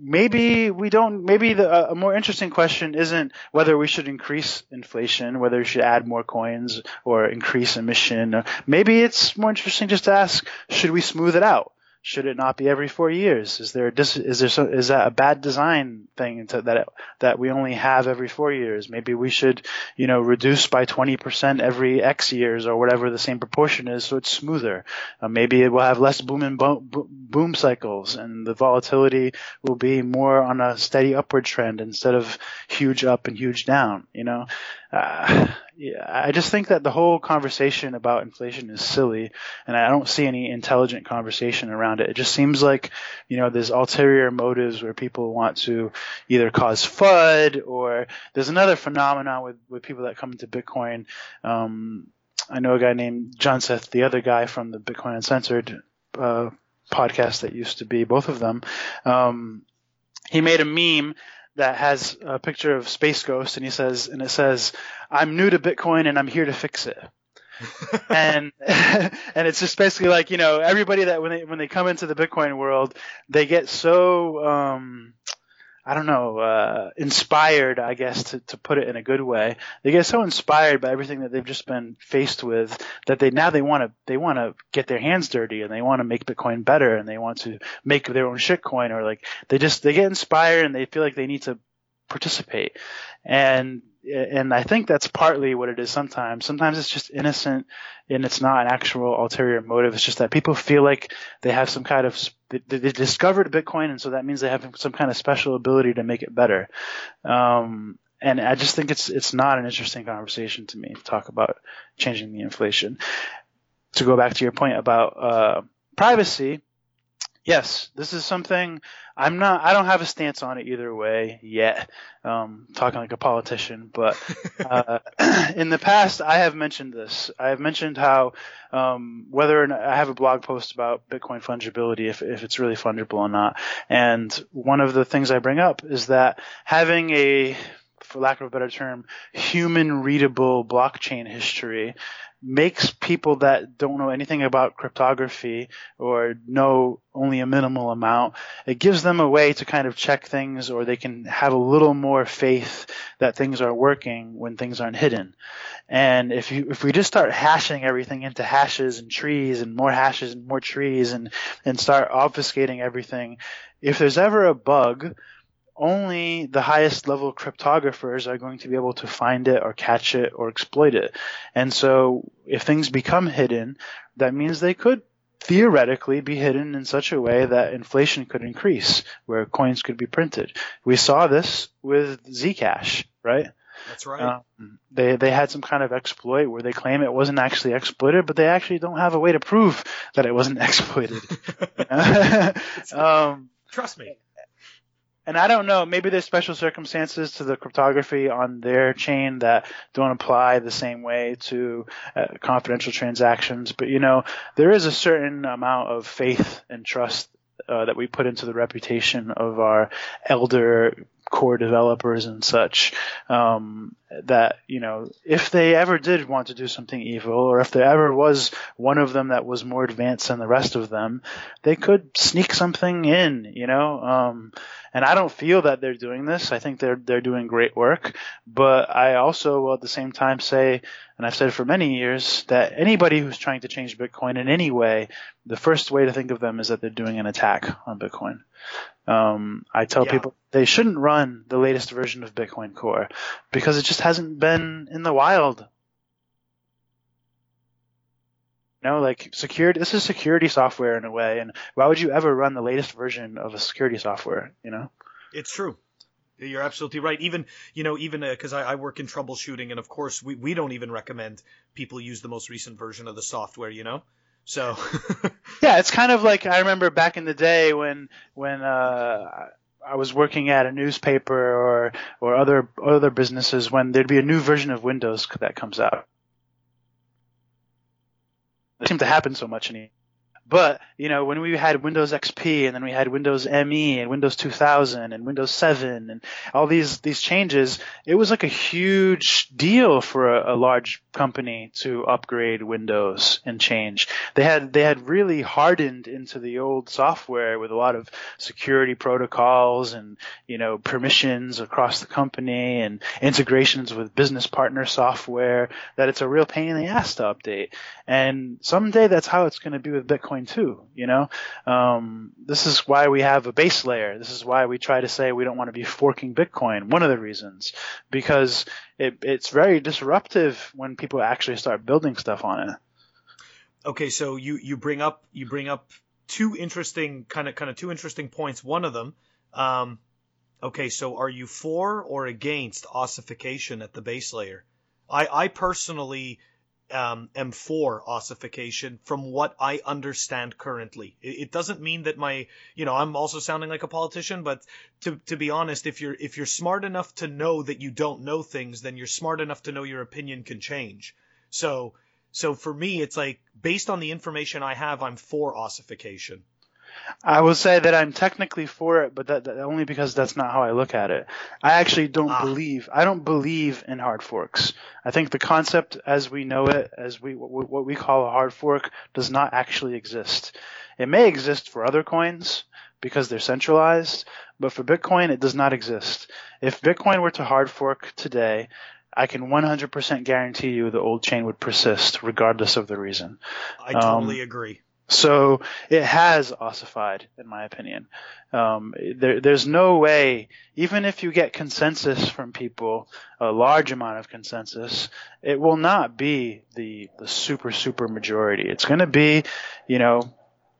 maybe we don't maybe the, a more interesting question isn't whether we should increase inflation whether we should add more coins or increase emission. Maybe it's more interesting just to ask should we smooth it out should it not be every four years? Is there a dis- is there some, is that a bad design thing to, that it, that we only have every four years? Maybe we should you know reduce by twenty percent every X years or whatever the same proportion is, so it's smoother. Uh, maybe it will have less boom and boom, boom cycles, and the volatility will be more on a steady upward trend instead of huge up and huge down. You know, uh, yeah, I just think that the whole conversation about inflation is silly, and I don't see any intelligent conversation around it. It just seems like, you know, there's ulterior motives where people want to either cause FUD or there's another phenomenon with, with people that come into Bitcoin. Um, I know a guy named John Seth, the other guy from the Bitcoin Uncensored uh, podcast that used to be both of them. Um, he made a meme that has a picture of Space Ghost, and he says, and it says, "I'm new to Bitcoin and I'm here to fix it." and and it's just basically like you know everybody that when they when they come into the Bitcoin world, they get so um, I don't know, uh, inspired, I guess, to, to put it in a good way. They get so inspired by everything that they've just been faced with that they now they want to they want to get their hands dirty and they want to make Bitcoin better and they want to make their own shitcoin or like they just they get inspired and they feel like they need to participate. And and I think that's partly what it is sometimes. Sometimes it's just innocent and it's not an actual ulterior motive. It's just that people feel like they have some kind of, they, discovered Bitcoin and so that means they have some kind of special ability to make it better. Um, and I just think it's, it's not an interesting conversation to me to talk about changing the inflation. To go back to your point about, uh, privacy, yes, this is something I'm not. I don't have a stance on it either way yet. Um, talking like a politician, but uh, in the past, I have mentioned this. I have mentioned how um, whether or not I have a blog post about Bitcoin fungibility, if if it's really fungible or not. And one of the things I bring up is that having a for lack of a better term, human readable blockchain history makes people that don't know anything about cryptography or know only a minimal amount, it gives them a way to kind of check things or they can have a little more faith that things are working when things aren't hidden. And if you, if we just start hashing everything into hashes and trees and more hashes and more trees and, and start obfuscating everything, if there's ever a bug only the highest level cryptographers are going to be able to find it or catch it or exploit it. And so if things become hidden, that means they could theoretically be hidden in such a way that inflation could increase, where coins could be printed. We saw this with Zcash, right? That's right. Um, they they had some kind of exploit where they claim it wasn't actually exploited, but they actually don't have a way to prove that it wasn't exploited. um, Trust me and I don't know, maybe there's special circumstances to the cryptography on their chain that don't apply the same way to uh, confidential transactions. But you know, there is a certain amount of faith and trust uh, that we put into the reputation of our elder core developers and such um, that you know if they ever did want to do something evil or if there ever was one of them that was more advanced than the rest of them they could sneak something in you know um, and I don't feel that they're doing this. I think they're they're doing great work, but I also will at the same time say, and I've said for many years, that anybody who's trying to change Bitcoin in any way, the first way to think of them is that they're doing an attack on Bitcoin. Um, I tell yeah. people they shouldn't run the latest version of Bitcoin Core because it just hasn't been in the wild you know, like security. This is security software in a way, and why would you ever run the latest version of a security software? You know, it's true. You're absolutely right. Even you know, even because uh, I, I, work in troubleshooting, and of course, we we don't even recommend people use the most recent version of the software. You know, so yeah, it's kind of like I remember back in the day when when uh, I was working at a newspaper or or other other businesses when there'd be a new version of Windows that comes out seem to happen so much anymore. But, you know, when we had Windows XP and then we had Windows ME and Windows 2000 and Windows 7 and all these, these changes, it was like a huge deal for a, a large company to upgrade Windows and change. They had, they had really hardened into the old software with a lot of security protocols and, you know, permissions across the company and integrations with business partner software that it's a real pain in the ass to update. And someday that's how it's going to be with Bitcoin Bitcoin too. You know, um, this is why we have a base layer. This is why we try to say we don't want to be forking Bitcoin. One of the reasons because it, it's very disruptive when people actually start building stuff on it. Okay, so you you bring up you bring up two interesting kind of kind of two interesting points. One of them. Um, okay, so are you for or against ossification at the base layer? I, I personally um, M4 ossification from what I understand currently. It, it, doesn't mean that my, you know, I'm also sounding like a politician, but to, to be honest, if you're, if you're smart enough to know that you don't know things, then you're smart enough to know your opinion can change. So, so for me, it's like based on the information I have, I'm for ossification. I will say that I'm technically for it, but that, that only because that's not how I look at it. I actually don't Ah. believe I don't believe in hard forks. I think the concept as we know it, as we what we call a hard fork, does not actually exist. It may exist for other coins because they're centralized, but for Bitcoin it does not exist. If Bitcoin were to hard fork today, I can 100% guarantee you the old chain would persist regardless of the reason. I Um, totally agree. So it has ossified, in my opinion. Um, there, there's no way, even if you get consensus from people, a large amount of consensus, it will not be the the super super majority. It's going to be, you know,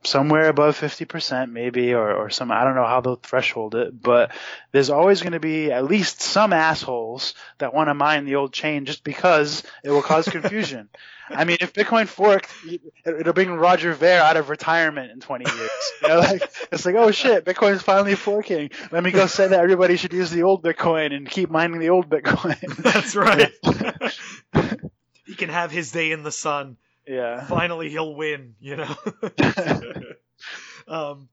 somewhere above 50% maybe, or, or some I don't know how they'll threshold it, but there's always going to be at least some assholes that want to mine the old chain just because it will cause confusion. I mean, if Bitcoin forked, it- it'll bring Roger Ver out of retirement in 20 years. You know, like it's like, oh shit, Bitcoin's finally forking. Let me go say that everybody should use the old Bitcoin and keep mining the old Bitcoin. That's right. he can have his day in the sun. Yeah. Finally, he'll win. You know. um,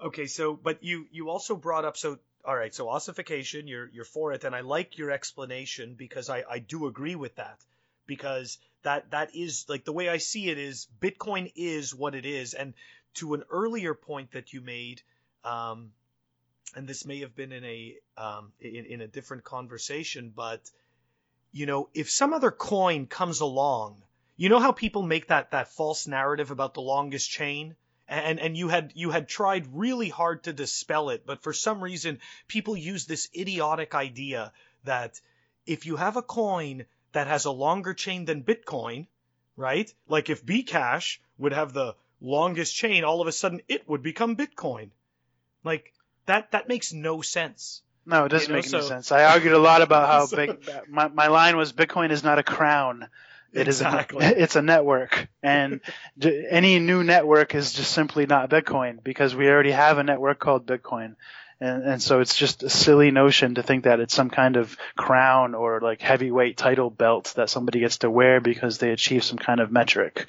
okay, so but you you also brought up so all right, so ossification, you're you're for it, and I like your explanation because I I do agree with that because that that is like the way I see it is Bitcoin is what it is, and to an earlier point that you made, um, and this may have been in a um, in, in a different conversation, but you know, if some other coin comes along, you know how people make that that false narrative about the longest chain? And and you had you had tried really hard to dispel it, but for some reason people use this idiotic idea that if you have a coin that has a longer chain than Bitcoin, right? Like if Bcash would have the longest chain, all of a sudden it would become Bitcoin. Like that that makes no sense. No, it doesn't You know, make any so- sense. I argued a lot about how So- big my my line was Bitcoin is not a crown. It is Exactly. a, it's a network, and any new network is just simply not Bitcoin because we already have a network called Bitcoin, and and so it's just a silly notion to think that it's some kind of crown or like heavyweight title belt that somebody gets to wear because they achieve some kind of metric.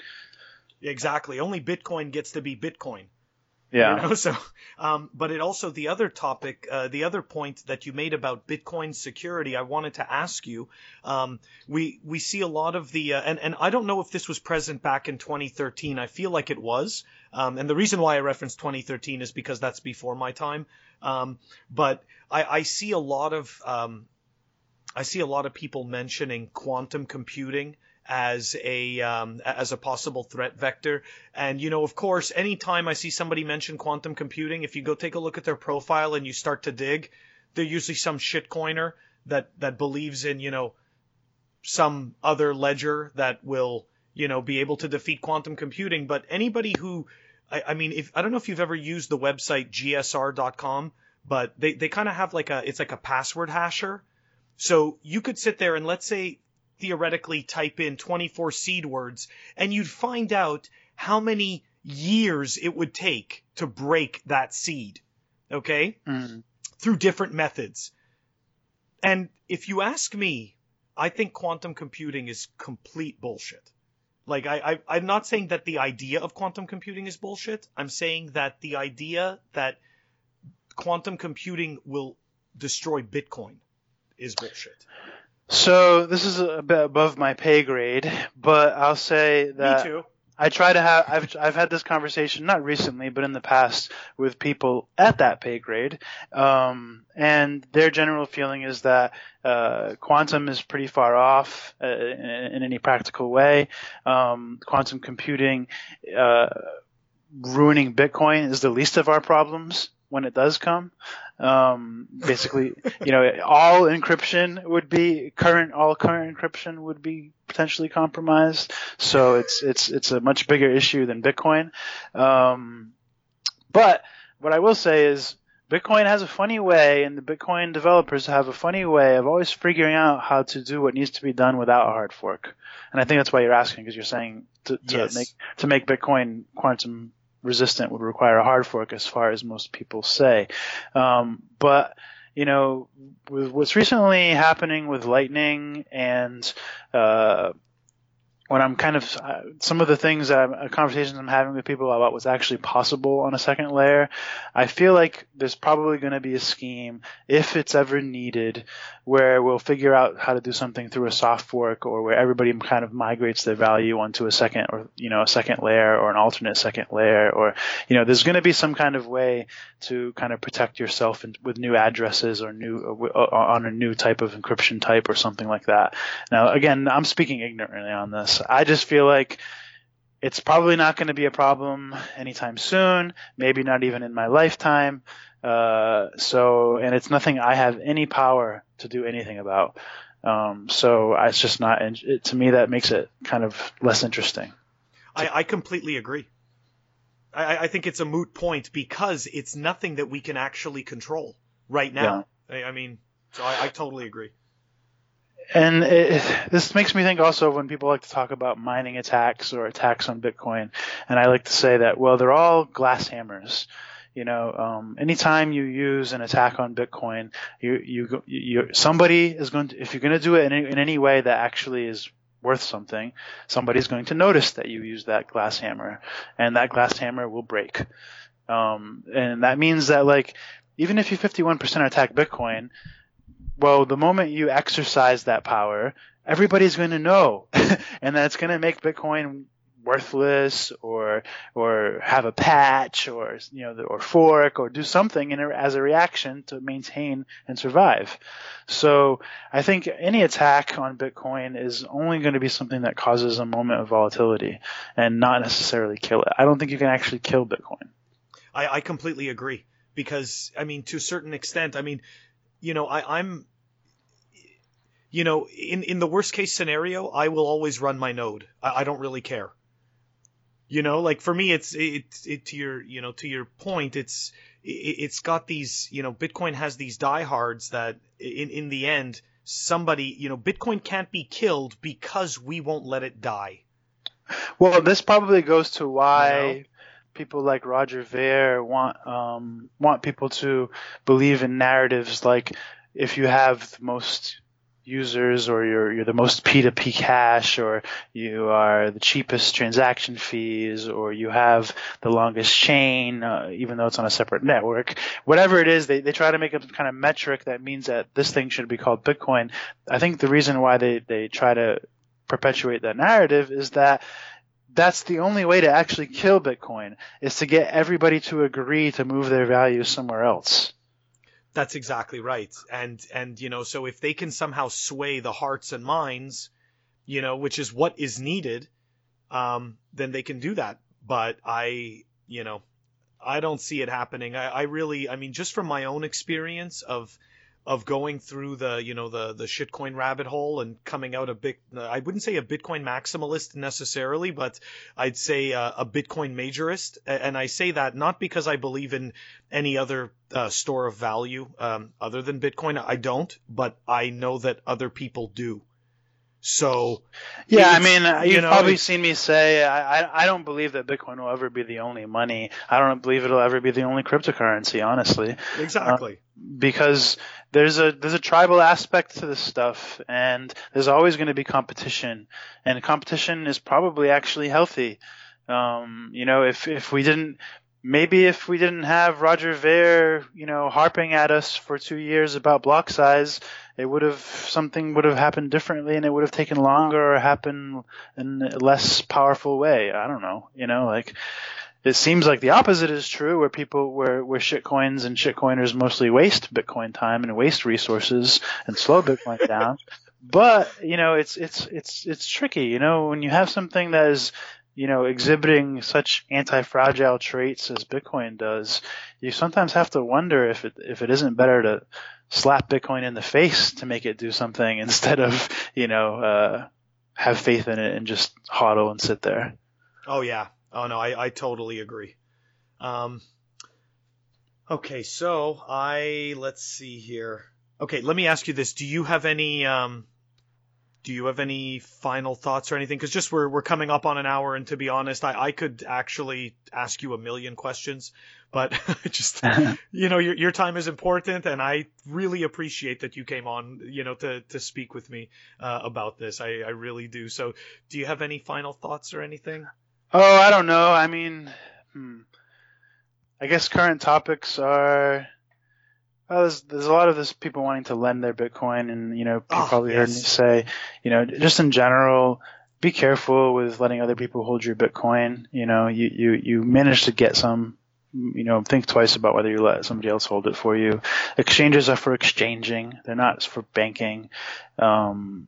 Exactly. Only Bitcoin gets to be Bitcoin. Yeah. You know, so, um, but it also the other topic, uh, the other point that you made about Bitcoin security, I wanted to ask you. Um, we we see a lot of the, uh, and and I don't know if this was present back in 2013. I feel like it was, um, and the reason why I referenced 2013 is because that's before my time. Um, but I, I see a lot of, um, I see a lot of people mentioning quantum computing as a um, as a possible threat vector. And you know, of course, anytime I see somebody mention quantum computing, if you go take a look at their profile and you start to dig, they're usually some shitcoiner that that believes in you know some other ledger that will you know be able to defeat quantum computing. But anybody who I, mean, if I don't know if you've ever used the website gsr.com, but they they kind of have like a it's like a password hasher. So you could sit there and let's say theoretically type in 24 seed words and you'd find out how many years it would take to break that seed. Okay? Mm. Through different methods. And if you ask me, I think quantum computing is complete bullshit. Like I, I I'm not saying that the idea of quantum computing is bullshit. I'm saying that the idea that quantum computing will destroy Bitcoin is bullshit. So this is a bit above my pay grade, but I'll say that me too. I try to have I've I've had this conversation not recently but in the past with people at that pay grade, um, and their general feeling is that uh, quantum is pretty far off uh, in, in any practical way. Um, quantum computing uh, ruining Bitcoin is the least of our problems when it does come. Um, basically, you know, all encryption would be current. All current encryption would be potentially compromised. So it's it's it's a much bigger issue than Bitcoin. Um, but what I will say is Bitcoin has a funny way, and the Bitcoin developers have a funny way of always figuring out how to do what needs to be done without a hard fork. And I think that's why you're asking, because you're saying to, to Yes. make to make Bitcoin quantum resistant would require a hard fork, as far as most people say. Um, but you know, with what's recently happening with Lightning and uh, when I'm kind of uh, some of the things uh, conversations I'm having with people about what's actually possible on a second layer, I feel like there's probably going to be a scheme if it's ever needed where we'll figure out how to do something through a soft fork or where everybody kind of migrates their value onto a second or you know a second layer or an alternate second layer or you know there's going to be some kind of way to kind of protect yourself in, with new addresses or new uh, on a new type of encryption type or something like that. Now again, I'm speaking ignorantly on this. I just feel like it's probably not going to be a problem anytime soon, maybe not even in my lifetime. Uh, so, and it's nothing I have any power to do anything about. Um, so it's just not, it, to me, that makes it kind of less interesting. I, I completely agree. I, I, think it's a moot point because it's nothing that we can actually control right now. Yeah. I, I mean, so I, I totally agree and it, this makes me think also when people like to talk about mining attacks or attacks on Bitcoin, and I like to say that well, they're all glass hammers. You know, um, anytime you use an attack on Bitcoin, you you you somebody is going to if you're going to do it in any, in any way that actually is worth something, somebody's going to notice that you use that glass hammer, and that glass hammer will break. Um, and that means that like even if you 51% attack Bitcoin, well, the moment you exercise that power, everybody's going to know, and that's going to make Bitcoin worthless or or have a patch or you know or fork or do something in a, as a reaction to maintain and survive. So I think any attack on Bitcoin is only going to be something that causes a moment of volatility and not necessarily kill it. I don't think you can actually kill Bitcoin. I, I completely agree because I mean to a certain extent I mean you know, I, I'm, you know, in, in the worst case scenario, I will always run my node. I, I don't really care. You know, like for me, it's, it's, it, to your, you know, to your point, it's, it, it's got these, you know, Bitcoin has these diehards that in, in the end, somebody, you know, Bitcoin can't be killed because we won't let it die. Well, this probably goes to why you know? People like Roger Ver want um, want people to believe in narratives like if you have the most users or you're you're the most P2P cash or you are the cheapest transaction fees or you have the longest chain uh, even though it's on a separate network whatever it is they, they try to make a kind of metric that means that this thing should be called bitcoin. I think the reason why they, they try to perpetuate that narrative is that that's the only way to actually kill Bitcoin is to get everybody to agree to move their value somewhere else. That's exactly right. And and you know, so if they can somehow sway the hearts and minds, you know, which is what is needed, um, then they can do that. But I, you know, I don't see it happening. I, I really, I mean, just from my own experience of of going through the you know the the shitcoin rabbit hole and coming out a bit I wouldn't say a Bitcoin maximalist necessarily, but I'd say a, a Bitcoin majorist, and I say that not because I believe in any other uh, store of value um, other than Bitcoin. I don't, but I know that other people do. So yeah, I mean, you've you know, probably seen me say I, I don't believe that Bitcoin will ever be the only money. I don't believe it'll ever be the only cryptocurrency, honestly. Exactly. Uh, because there's a there's a tribal aspect to this stuff, and there's always going to be competition, and competition is probably actually healthy. Um, you know, if if we didn't maybe if we didn't have Roger Ver, you know, harping at us for two years about block size, it would have something would have happened differently, and it would have taken longer or happened in a less powerful way. I don't know, you know, like it seems like the opposite is true, where people where where shitcoins and shitcoiners mostly waste Bitcoin time and waste resources and slow Bitcoin down. But you know, it's it's it's it's tricky. You know, when you have something that is you know, exhibiting such anti-fragile traits as Bitcoin does, you sometimes have to wonder if it if it isn't better to slap Bitcoin in the face to make it do something instead of you know uh, have faith in it and just hodl and sit there. Oh yeah. Oh no, I I totally agree. Um. Okay, so I let's see here. Okay, let me ask you this: Do you have any um do you have any final thoughts or anything? Because just we're we're coming up on an hour, and to be honest, I, I could actually ask you a million questions, but just you know your your time is important, and I really appreciate that you came on, you know, to to speak with me uh, about this. I I really do. So, do you have any final thoughts or anything? Oh, I don't know. I mean, hmm. I guess current topics are. Well, there's there's a lot of this people wanting to lend their Bitcoin, and you know, you Oh, probably heard me say, you know, just in general, be careful with letting other people hold your Bitcoin. You know, you you you manage to get some. You know, think twice about whether you let somebody else hold it for you. Exchanges are for exchanging; they're not for banking. Um,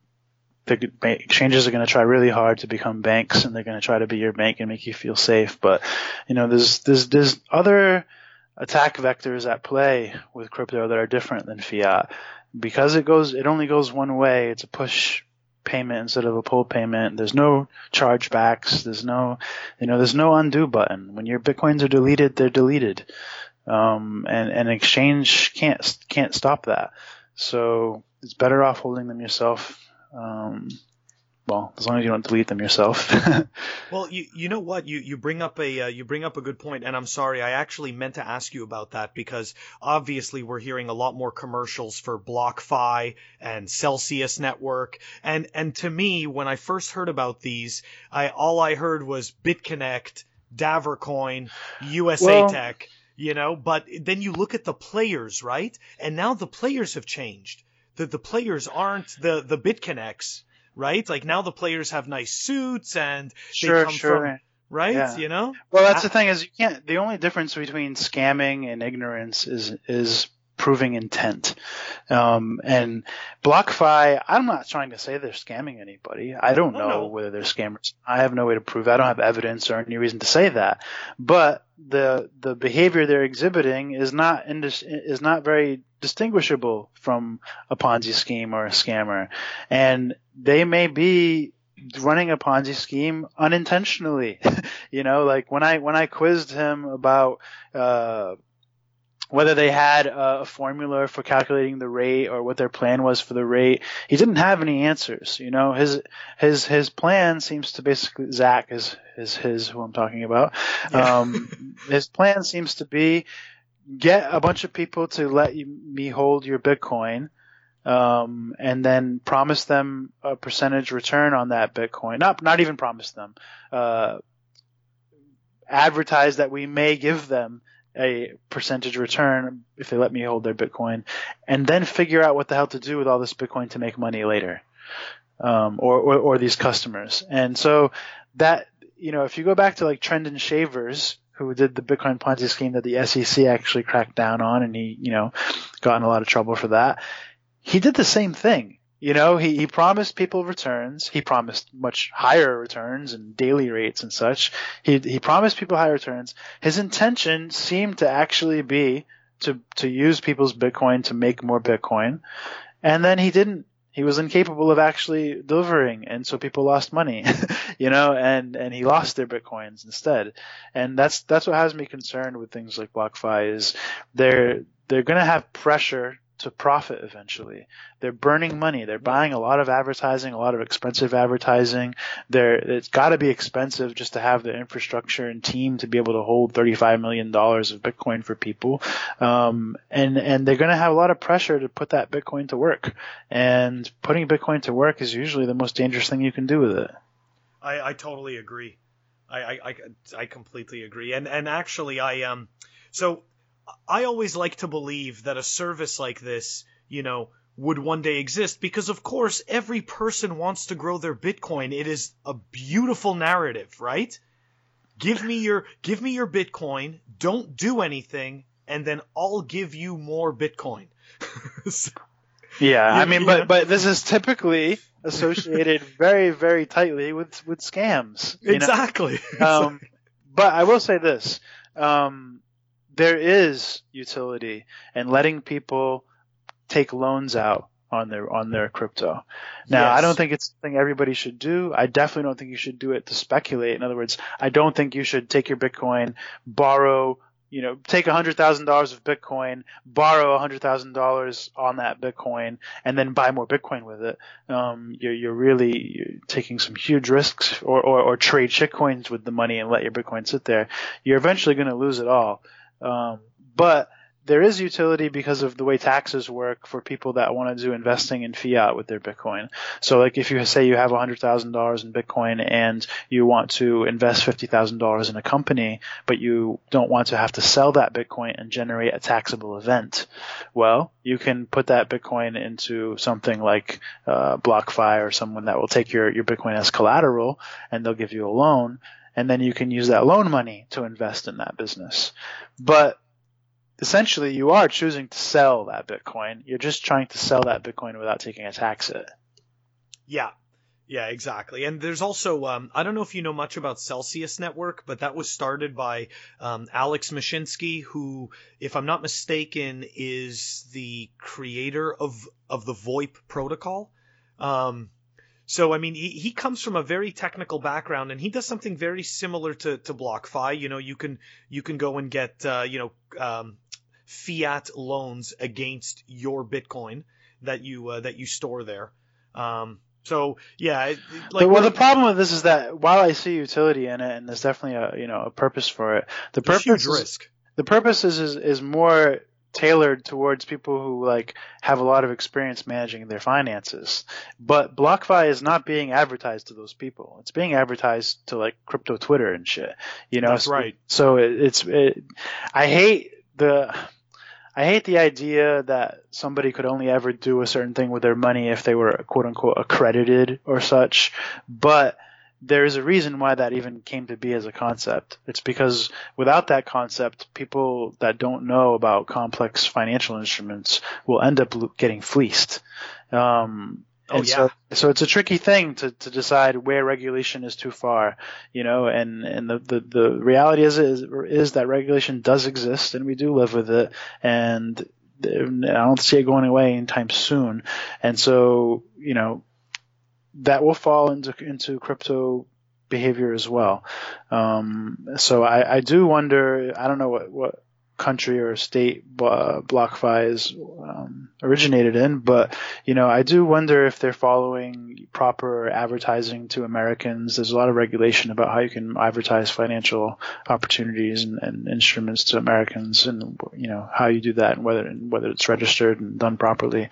the exchanges are going to try really hard to become banks, and they're going to try to be your bank and make you feel safe. But you know, there's there's there's other attack vectors at play with crypto that are different than fiat because it goes it only goes one way. It's a push payment instead of a pull payment. There's no chargebacks. There's no you know there's no undo button. When your bitcoins are deleted, they're deleted. Um, and and exchange can't can't stop that. So it's better off holding them yourself. Um, well, as long as you don't delete them yourself. Well, you you know what you you bring up a uh, you bring up a good point, and I'm sorry, I actually meant to ask you about that because obviously we're hearing a lot more commercials for BlockFi and Celsius Network, and and to me, when I first heard about these, I all I heard was BitConnect, Davorcoin, USI Well- Tech, you know. But then you look at the players, right? And now the players have changed. The the players aren't the the BitConnects. Right, like now the players have nice suits and sure, come sure. from- right? Yeah. You know? Well, that's I- the thing is you can't. The only difference between scamming and ignorance is is proving intent. Um, and BlockFi, I'm not trying to say they're scamming anybody. I don't know no. whether they're scammers. I have no way to prove. I don't have evidence or any reason to say that. But the the behavior they're exhibiting is not indis- is not very distinguishable from a Ponzi scheme or a scammer, and they may be running a Ponzi scheme unintentionally. you know, like when I when I quizzed him about uh, whether they had a formula for calculating the rate or what their plan was for the rate, he didn't have any answers. You know, his his his plan seems to basically Zach is is his who I'm talking about. Yeah. Um, his plan seems to be get a bunch of people to let you, me hold your Bitcoin um, and then promise them a percentage return on that Bitcoin. Not not even promise them. Uh, advertise that we may give them a percentage return if they let me hold their Bitcoin, and then figure out what the hell to do with all this Bitcoin to make money later, um, or, or or these customers. And so that you know, if you go back to like Trendon Shavers, who did the Bitcoin Ponzi scheme that the SEC actually cracked down on, and he you know got in a lot of trouble for that he did the same thing. You know, he, he promised people returns. He promised much higher returns and daily rates and such. He, he promised people higher returns. His intention seemed to actually be to, to use people's Bitcoin to make more Bitcoin. And then he didn't. He was incapable of actually delivering. And so people lost money, you know, and, and he lost their Bitcoins instead. And that's, that's what has me concerned with things like BlockFi is they're, they're going to have pressure to profit eventually. They're burning money. They're buying a lot of advertising, a lot of expensive advertising. They're, it's got to be expensive just to have the infrastructure and team to be able to hold $35 million of Bitcoin for people. Um, and, and they're going to have a lot of pressure to put that Bitcoin to work. And putting Bitcoin to work is usually the most dangerous thing you can do with it. I, I totally agree. I, I, I, I completely agree. And and actually, I um, so I always like to believe that a service like this, you know, would one day exist because, of course, every person wants to grow their Bitcoin. It is a beautiful narrative, right? Give me your give me your Bitcoin. Don't do anything, and then I'll give you more Bitcoin. Yeah, I mean, but but this is typically associated very very tightly with with scams. know? exactly. um, but I will say this: um, there is utility in letting people take loans out on their on their crypto. Now, I don't think it's something everybody should do. I definitely don't think you should do it to speculate. In other words, I don't think you should take your Bitcoin, borrow. You know, take a hundred thousand dollars of Bitcoin, borrow a hundred thousand dollars on that Bitcoin, and then buy more Bitcoin with it. Um, you're you're really you're taking some huge risks, or, or or trade shitcoins with the money and let your Bitcoin sit there. You're eventually going to lose it all. Um, but there is utility because of the way taxes work for people that want to do investing in fiat with their Bitcoin. So like if you say you have $100,000 in Bitcoin and you want to invest $50,000 in a company, but you don't want to have to sell that Bitcoin and generate a taxable event, well, you can put that Bitcoin into something like uh, BlockFi or someone that will take your, your Bitcoin as collateral and they'll give you a loan and then you can use that loan money to invest in that business. But essentially you are choosing to sell that Bitcoin. You're just trying to sell that Bitcoin without taking a tax hit. Yeah. Yeah, exactly. And there's also, um, I don't know if you know much about Celsius Network, but that was started by um, Alex Mashinsky, who, if I'm not mistaken, is the creator of of the VoIP protocol. Um, so I mean, he, he comes from a very technical background, and he does something very similar to to BlockFi. You know, you can you can go and get uh, you know um, fiat loans against your Bitcoin that you uh, that you store there. Um, so yeah, like well, the problem with this is that while I see utility in it, and there's definitely a you know a purpose for it, the purpose huge risk. The purpose is, is is more tailored towards people who like have a lot of experience managing their finances. But BlockFi is not being advertised to those people. It's being advertised to like crypto Twitter and shit. You know, that's right. So it, it's it, I hate the I hate the idea that somebody could only ever do a certain thing with their money if they were quote unquote accredited or such. But there is a reason why that even came to be as a concept. It's because without that concept, people that don't know about complex financial instruments will end up getting fleeced. Um, Oh, yeah. so, so it's a tricky thing to, to decide where regulation is too far, you know, and, and the, the, the reality is, is, is that regulation does exist and we do live with it. And I don't see it going away anytime soon. And so, you know, that will fall into, into crypto behavior as well. Um, so I, I do wonder, I don't know what, what, country or state uh, BlockFi is um, originated in. But you know, I do wonder if they're following proper advertising to Americans. There's a lot of regulation about how you can advertise financial opportunities and, and instruments to Americans, and you know how you do that and whether and whether it's registered and done properly.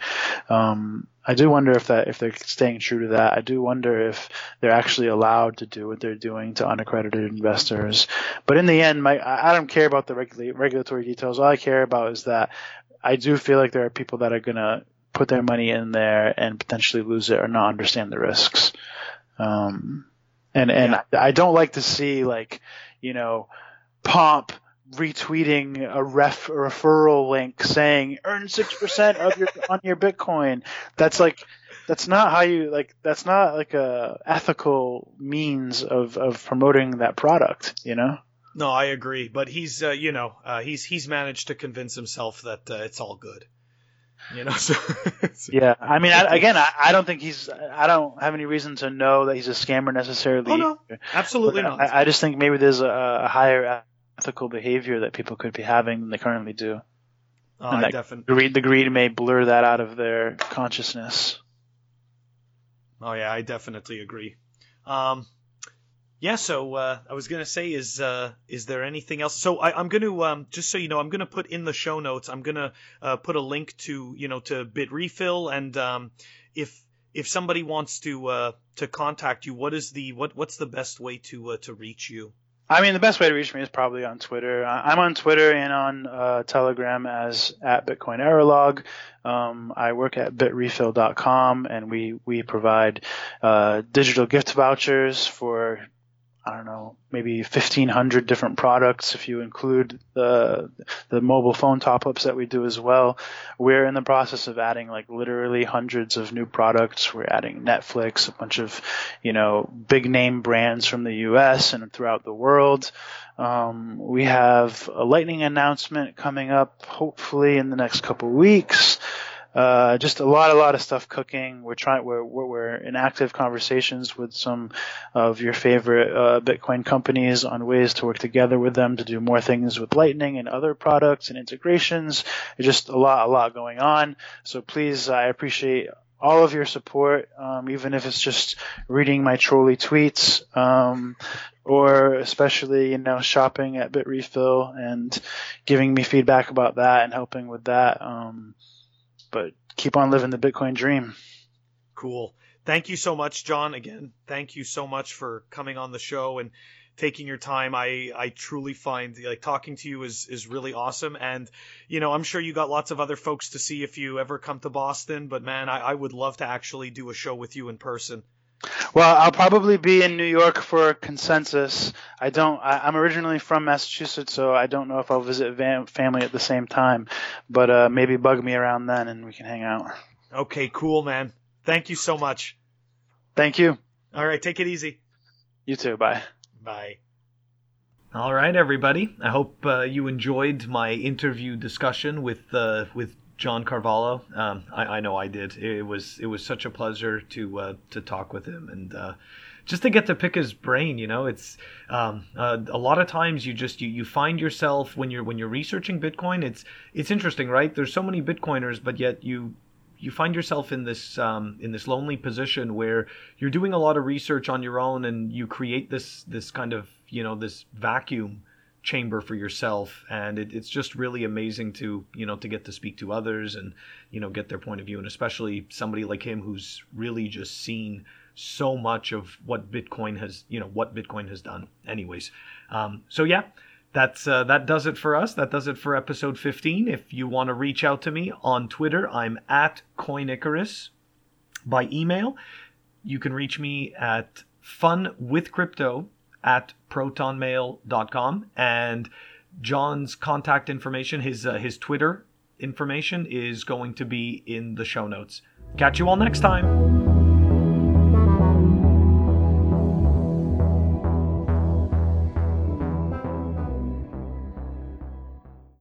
Um, I do wonder if that if they're staying true to that. I do wonder if they're actually allowed to do what they're doing to unaccredited investors. But in the end, my I don't care about the regula- regulatory details. All I care about is that I do feel like there are people that are gonna put their money in there and potentially lose it or not understand the risks. Um, and and Yeah. I, I don't like to see like you know Pomp retweeting a ref a referral link saying earn six percent of your on your Bitcoin. That's like that's not how you like that's not like a ethical means of of promoting that product, you know? No, I agree, but he's uh, you know uh, he's he's managed to convince himself that uh, it's all good. You know, so Yeah. I mean I, again I, I don't think he's I don't have any reason to know that he's a scammer necessarily. Oh, no. absolutely But not. I, I just think maybe there's a, a higher ethical behavior that people could be having than they currently do. Oh, and I that- definitely. Greed, the greed may blur that out of their consciousness. Oh yeah, I definitely agree. Um, yeah, so uh, I was gonna say, is uh, is there anything else? So I, I'm gonna um, just so you know, I'm gonna put in the show notes. I'm gonna uh, put a link to you know to Bitrefill, and um, if if somebody wants to uh, to contact you, what is the what what's the best way to uh, to reach you? I mean, the best way to reach me is probably on Twitter. I'm on Twitter and on uh, Telegram as at Bitcoin Errorlog. Um, I work at bitrefill.com and we we provide uh, digital gift vouchers for I don't know maybe 1,500 different products if you include the the mobile phone top ups that we do as well. We're in the process of adding like literally hundreds of new products. We're adding Netflix, a bunch of you know big name brands from the U.S. and throughout the world. Um, we have a lightning announcement coming up, hopefully in the next couple weeks. Uh, just a lot, a lot of stuff cooking. We're trying, we're, we're, in active conversations with some of your favorite, uh, Bitcoin companies on ways to work together with them to do more things with Lightning and other products and integrations. There's just a lot, a lot going on. So please, I appreciate all of your support, um, even if it's just reading my trolley tweets, um, or especially, you know, shopping at Bitrefill and giving me feedback about that and helping with that. Um, but keep on living the Bitcoin dream. Cool. Thank you so much, John. Again, thank you so much for coming on the show and taking your time. I I truly find like talking to you is is really awesome. And you know, I'm sure you got lots of other folks to see if you ever come to Boston. But man, I, I would love to actually do a show with you in person. Well, I'll probably be in New York for consensus. I don't. I, am originally from Massachusetts, so I don't know if I'll visit van, family at the same time. But uh, maybe bug me around then, and we can hang out. Okay, cool, man. Thank you so much. Thank you. All right, take it easy. You too. Bye. Bye. All right, everybody. I hope uh, you enjoyed my interview discussion with uh, with John Carvalho. Um, I, I, know I did. It was it was such a pleasure to uh, to talk with him and uh, just to get to pick his brain. You know, it's um, uh, a lot of times you just you, you find yourself when you're when you're researching Bitcoin. It's it's interesting, right? There's so many Bitcoiners, but yet you you find yourself in this um, in this lonely position where you're doing a lot of research on your own and you create this this kind of you know this vacuum chamber for yourself and it, it's just really amazing to you know to get to speak to others and you know get their point of view and especially somebody like him who's really just seen so much of what bitcoin has you know what bitcoin has done anyways um, so yeah that's uh, that does it for us. That does it for episode 15. If you want to reach out to me on Twitter, I'm at CoinIcarus. By email, you can reach me at funwithcrypto at protonmail.com. And John's contact information, his uh, his Twitter information, is going to be in the show notes. Catch you all next time.